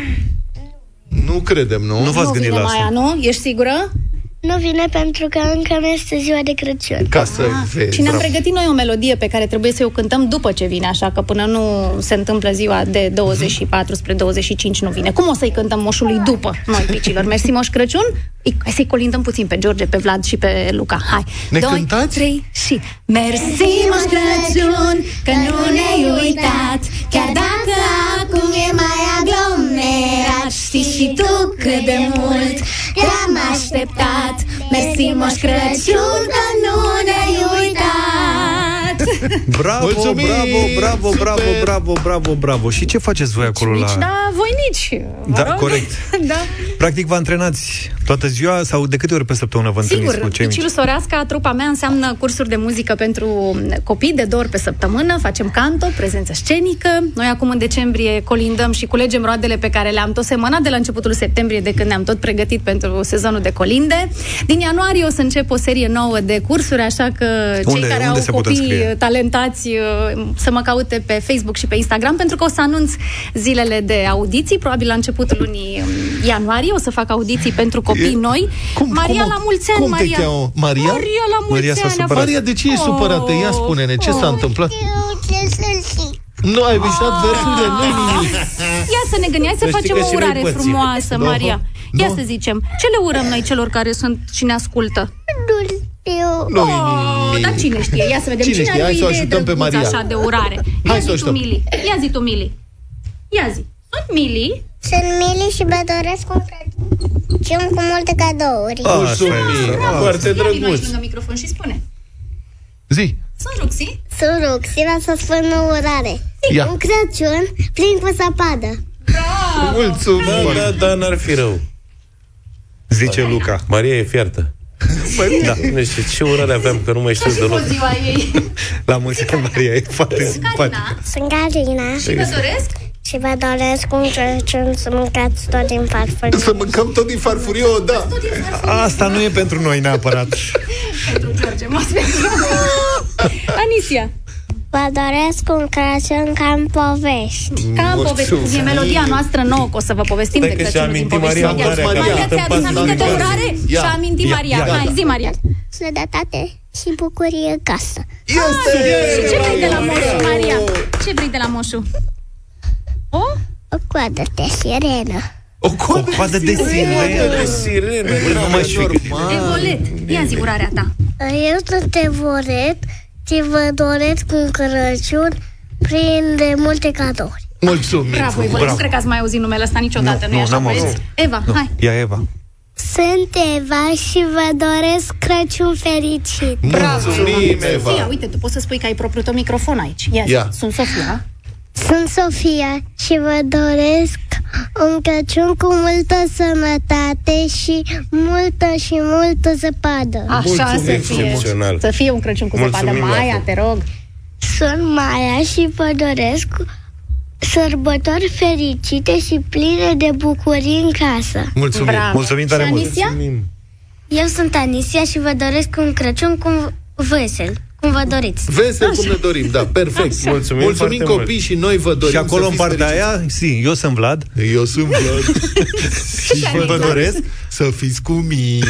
S3: Nu credem, nu?
S2: Nu v-ați nu gândit la asta?
S12: nu? Ești sigură?
S11: Nu vine pentru că încă nu este ziua de Crăciun.
S3: Ca să ah, vezi.
S12: Și ne-am pregătit noi o melodie pe care trebuie să o cântăm după ce vine, așa că până nu se întâmplă ziua de 24 spre 25 nu vine. Cum o să-i cântăm moșului după noi, picilor? Mersi, Moș Crăciun? Hai să-i colindăm puțin pe George, pe Vlad și pe Luca. Hai.
S3: Ne Doi, cântați?
S12: trei și... Mersi, Moș Crăciun, că nu ne-ai uitat, chiar dacă acum e mai aglomerat. Știi și tu cât de mult te-am așteptat. Mersi, Moș Crăciun, că nu ne-ai uitat.
S2: Bravo, Mulțumim! bravo, bravo, Super! bravo, bravo, bravo, bravo. Și ce faceți voi acolo
S12: nici,
S2: la...
S12: Da, voi nici.
S2: Da, rog. corect.
S12: da.
S2: Practic vă antrenați toată ziua sau de câte ori pe săptămână vă întâlniți cu cei
S12: mici? Soreasca, trupa mea înseamnă cursuri de muzică pentru copii de două ori pe săptămână, facem canto, prezență scenică. Noi acum în decembrie colindăm și culegem roadele pe care le-am tot semănat de la începutul septembrie de când ne-am tot pregătit pentru sezonul de colinde. Din ianuarie o să încep o serie nouă de cursuri, așa că
S2: unde,
S12: cei care
S2: unde
S12: au copii talentați uh, să mă caute pe Facebook și pe Instagram, pentru că o să anunț zilele de audiții, probabil la începutul lunii um, ianuarie o să fac audiții pentru copii e, noi. Cum, Maria cum, la mulți ani,
S3: cum
S12: Maria.
S3: Te cheamă? Maria?
S12: Maria la mulți Maria ani.
S3: Maria, de ce e supărată? Ia oh. spune-ne, ce oh. s-a întâmplat? Nu ai vișat oh. versurile, nu nimic.
S12: Ia să ne gândim, hai să, să facem o urare frumoasă, Maria. Ia să zicem, ce le urăm noi celor care sunt și ne ascultă?
S11: Nu știu.
S3: Nu oh,
S12: dar cine știe? Ia să vedem cine, cine știe? are
S3: Hai să o ajutăm pe Maria.
S12: așa de urare. Ia zi tu, Mili. Ia zi tu, Mili. Ia zi. Sunt Mili.
S11: Sunt Mili și vă doresc un Crăciun cu multe cadouri.
S3: Mulțumim,
S12: Bravo.
S3: foarte
S12: Ia vino aici
S3: drăguț.
S12: lângă microfon și spune.
S3: Zi.
S12: Sunt Ruxi.
S11: Sunt Ruxi, vreau să spun o urare.
S3: Ia.
S11: Un Crăciun plin cu zăpadă.
S3: Mulțumim.
S4: Da, da, da, n-ar fi rău.
S2: Zice Luca.
S4: Maria e fiartă. Da. Nu știu ce urare aveam, că nu mai știu
S12: Și
S4: deloc.
S12: cu ziua ei.
S2: La mulți ani, Maria, e foarte simpatică.
S11: Sunt Galina.
S12: Și vă doresc?
S11: Și vă doresc un Crăciun să mâncați tot din farfurie.
S3: Să mâncăm tot din farfurie, o, da.
S2: Asta nu e pentru noi neapărat.
S12: Pentru George, mă pentru... Anisia.
S11: Vă doresc un Crăciun ca în povești.
S12: Ca în povesti. E melodia noastră nouă, că o să vă povestim
S4: Stai
S12: de
S4: că
S12: Crăciunul
S4: și-a
S12: din
S4: amintit
S12: povesti.
S4: Maria
S12: Maria,
S4: urarea, că
S12: Maria
S4: a
S12: ți-a adus
S4: cântat
S12: aminte de
S4: Maria.
S12: urare?
S3: Ia.
S12: Și-a amintit
S2: Ia,
S12: Maria.
S2: ia,
S12: Hai,
S2: gata.
S12: zi, Maria.
S11: Sănătate și bucurie în casă.
S3: Este!
S12: Și ce vrei de la moșu, Maria? Ce vrei de la moșu? O?
S11: O coadă de sirenă.
S3: O coadă,
S2: O coadă de sirenă.
S4: De sirenă.
S2: Nu mai știu cât e.
S12: Evolet. Ia zi urarea ta.
S11: Eu sunt Evoret și vă doresc un Crăciun plin de multe cadouri.
S3: Mulțumim.
S12: Bravo, Evolet.
S2: Bravo.
S12: Nu cred că ați mai auzit numele ăsta niciodată,
S2: Nu,
S12: nu-i
S2: nu,
S12: așa,
S2: n-am
S12: băieți?
S2: auzit.
S12: Eva,
S2: Nu,
S12: hai.
S2: ia Eva.
S11: Sunt Eva și vă doresc Crăciun fericit.
S3: Mulțumim,
S12: Sofia,
S3: Eva.
S12: uite, tu poți să spui că ai propriul tău microfon aici. Ia, zi.
S3: Ia.
S12: Sunt Sofia.
S11: Sunt Sofia și vă doresc un Crăciun cu multă sănătate și multă și multă zăpadă.
S12: Așa să
S3: Mulțumim,
S12: fie.
S4: excepțional.
S12: Să fie un Crăciun cu zăpadă.
S4: Mulțumim la
S12: Maia,
S4: fel.
S12: te rog.
S11: Sunt Maia și vă doresc sărbători fericite și pline de bucurii în casă.
S3: Mulțumim.
S12: Bravo.
S2: Mulțumim tare
S12: Și
S2: mult.
S12: Anisia?
S11: Eu sunt Anisia și vă doresc un Crăciun cum vesel, cum vă doriți.
S3: Vesel cum ne dorim, da, perfect.
S4: Mulțumim
S3: Mulțumim
S4: foarte
S3: copii
S4: mult.
S3: și noi vă dorim
S2: Și acolo
S3: să
S2: în
S3: fiți
S2: partea
S3: fericiți.
S2: aia, si, eu sunt Vlad
S3: Eu sunt Vlad și vă doresc să fiți cu mine,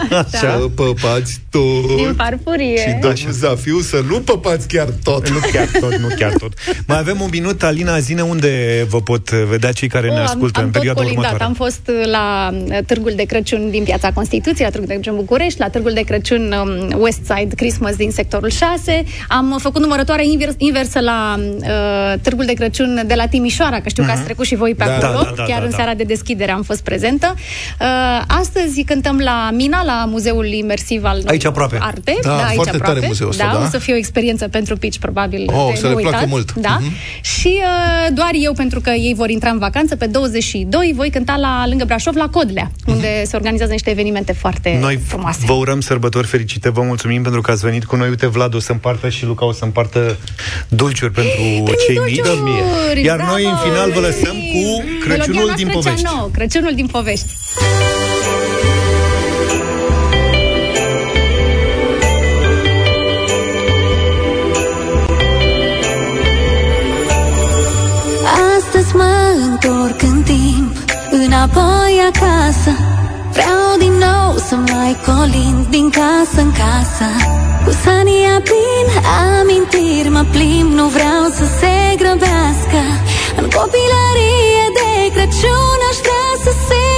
S3: să păpați tot.
S12: Din farfurie.
S3: Și domnul Zafiu să nu păpați chiar tot.
S2: Nu chiar tot, nu chiar tot. Mai avem un minut, Alina, zine unde vă pot vedea cei care ne
S12: Oh,
S2: ascultă
S12: am,
S2: în
S12: am tot
S2: perioada
S12: colindat.
S2: următoare.
S12: Am fost uh, la uh, Târgul de Crăciun din Piața Constituției, la Târgul de Crăciun București, la Târgul de Crăciun um, West Side Christmas din sectorul 6. Am uh, făcut numărătoare invers, inversă la uh, Târgul de Crăciun de la Timișoara, că știu că ați trecut și voi pe
S2: Da,
S12: acolo.
S2: da, da, da,
S12: Chiar
S2: da,
S12: în
S2: da.
S12: seara de deschidere am fost prezentă. Uh, astăzi cântăm la Mina, la Muzeul Imersiv al
S2: Aici aproape.
S12: Arte.
S3: Da,
S12: aici
S3: foarte tare
S12: aproape.
S3: muzeul ăsta,
S12: da,
S3: da.
S12: o să fie o experiență pentru pici, probabil.
S3: Oh,
S12: de
S3: să le placă
S12: neuitat.
S3: mult.
S12: Da.
S3: Mhm.
S12: Și uh, doar eu, pentru că ei vor intra în vacanță pe 22, voi cânta la lângă Brașov, la Codlea, unde se organizează niște evenimente foarte
S2: Noi
S12: frumoase.
S2: vă urăm sărbători fericite, vă mulțumim pentru că ați venit cu noi. Uite, Vlad o să împartă și Luca o să împartă dulciuri pentru cei
S12: dulciuri!
S2: mici. Iar noi, în
S12: Bravo!
S2: final, vă lăsăm cu
S12: Melodia
S2: Crăciunul
S12: noastră
S2: din
S12: cea
S2: povești.
S12: nouă, Crăciunul din povești.
S13: Întorc în timp Înapoi acasă. Vreau din nou să mai colind Din casă în casă. Cu sania plin Amintiri mă plimb Nu vreau să se grăbească. În copilărie de Crăciun Aș vrea să se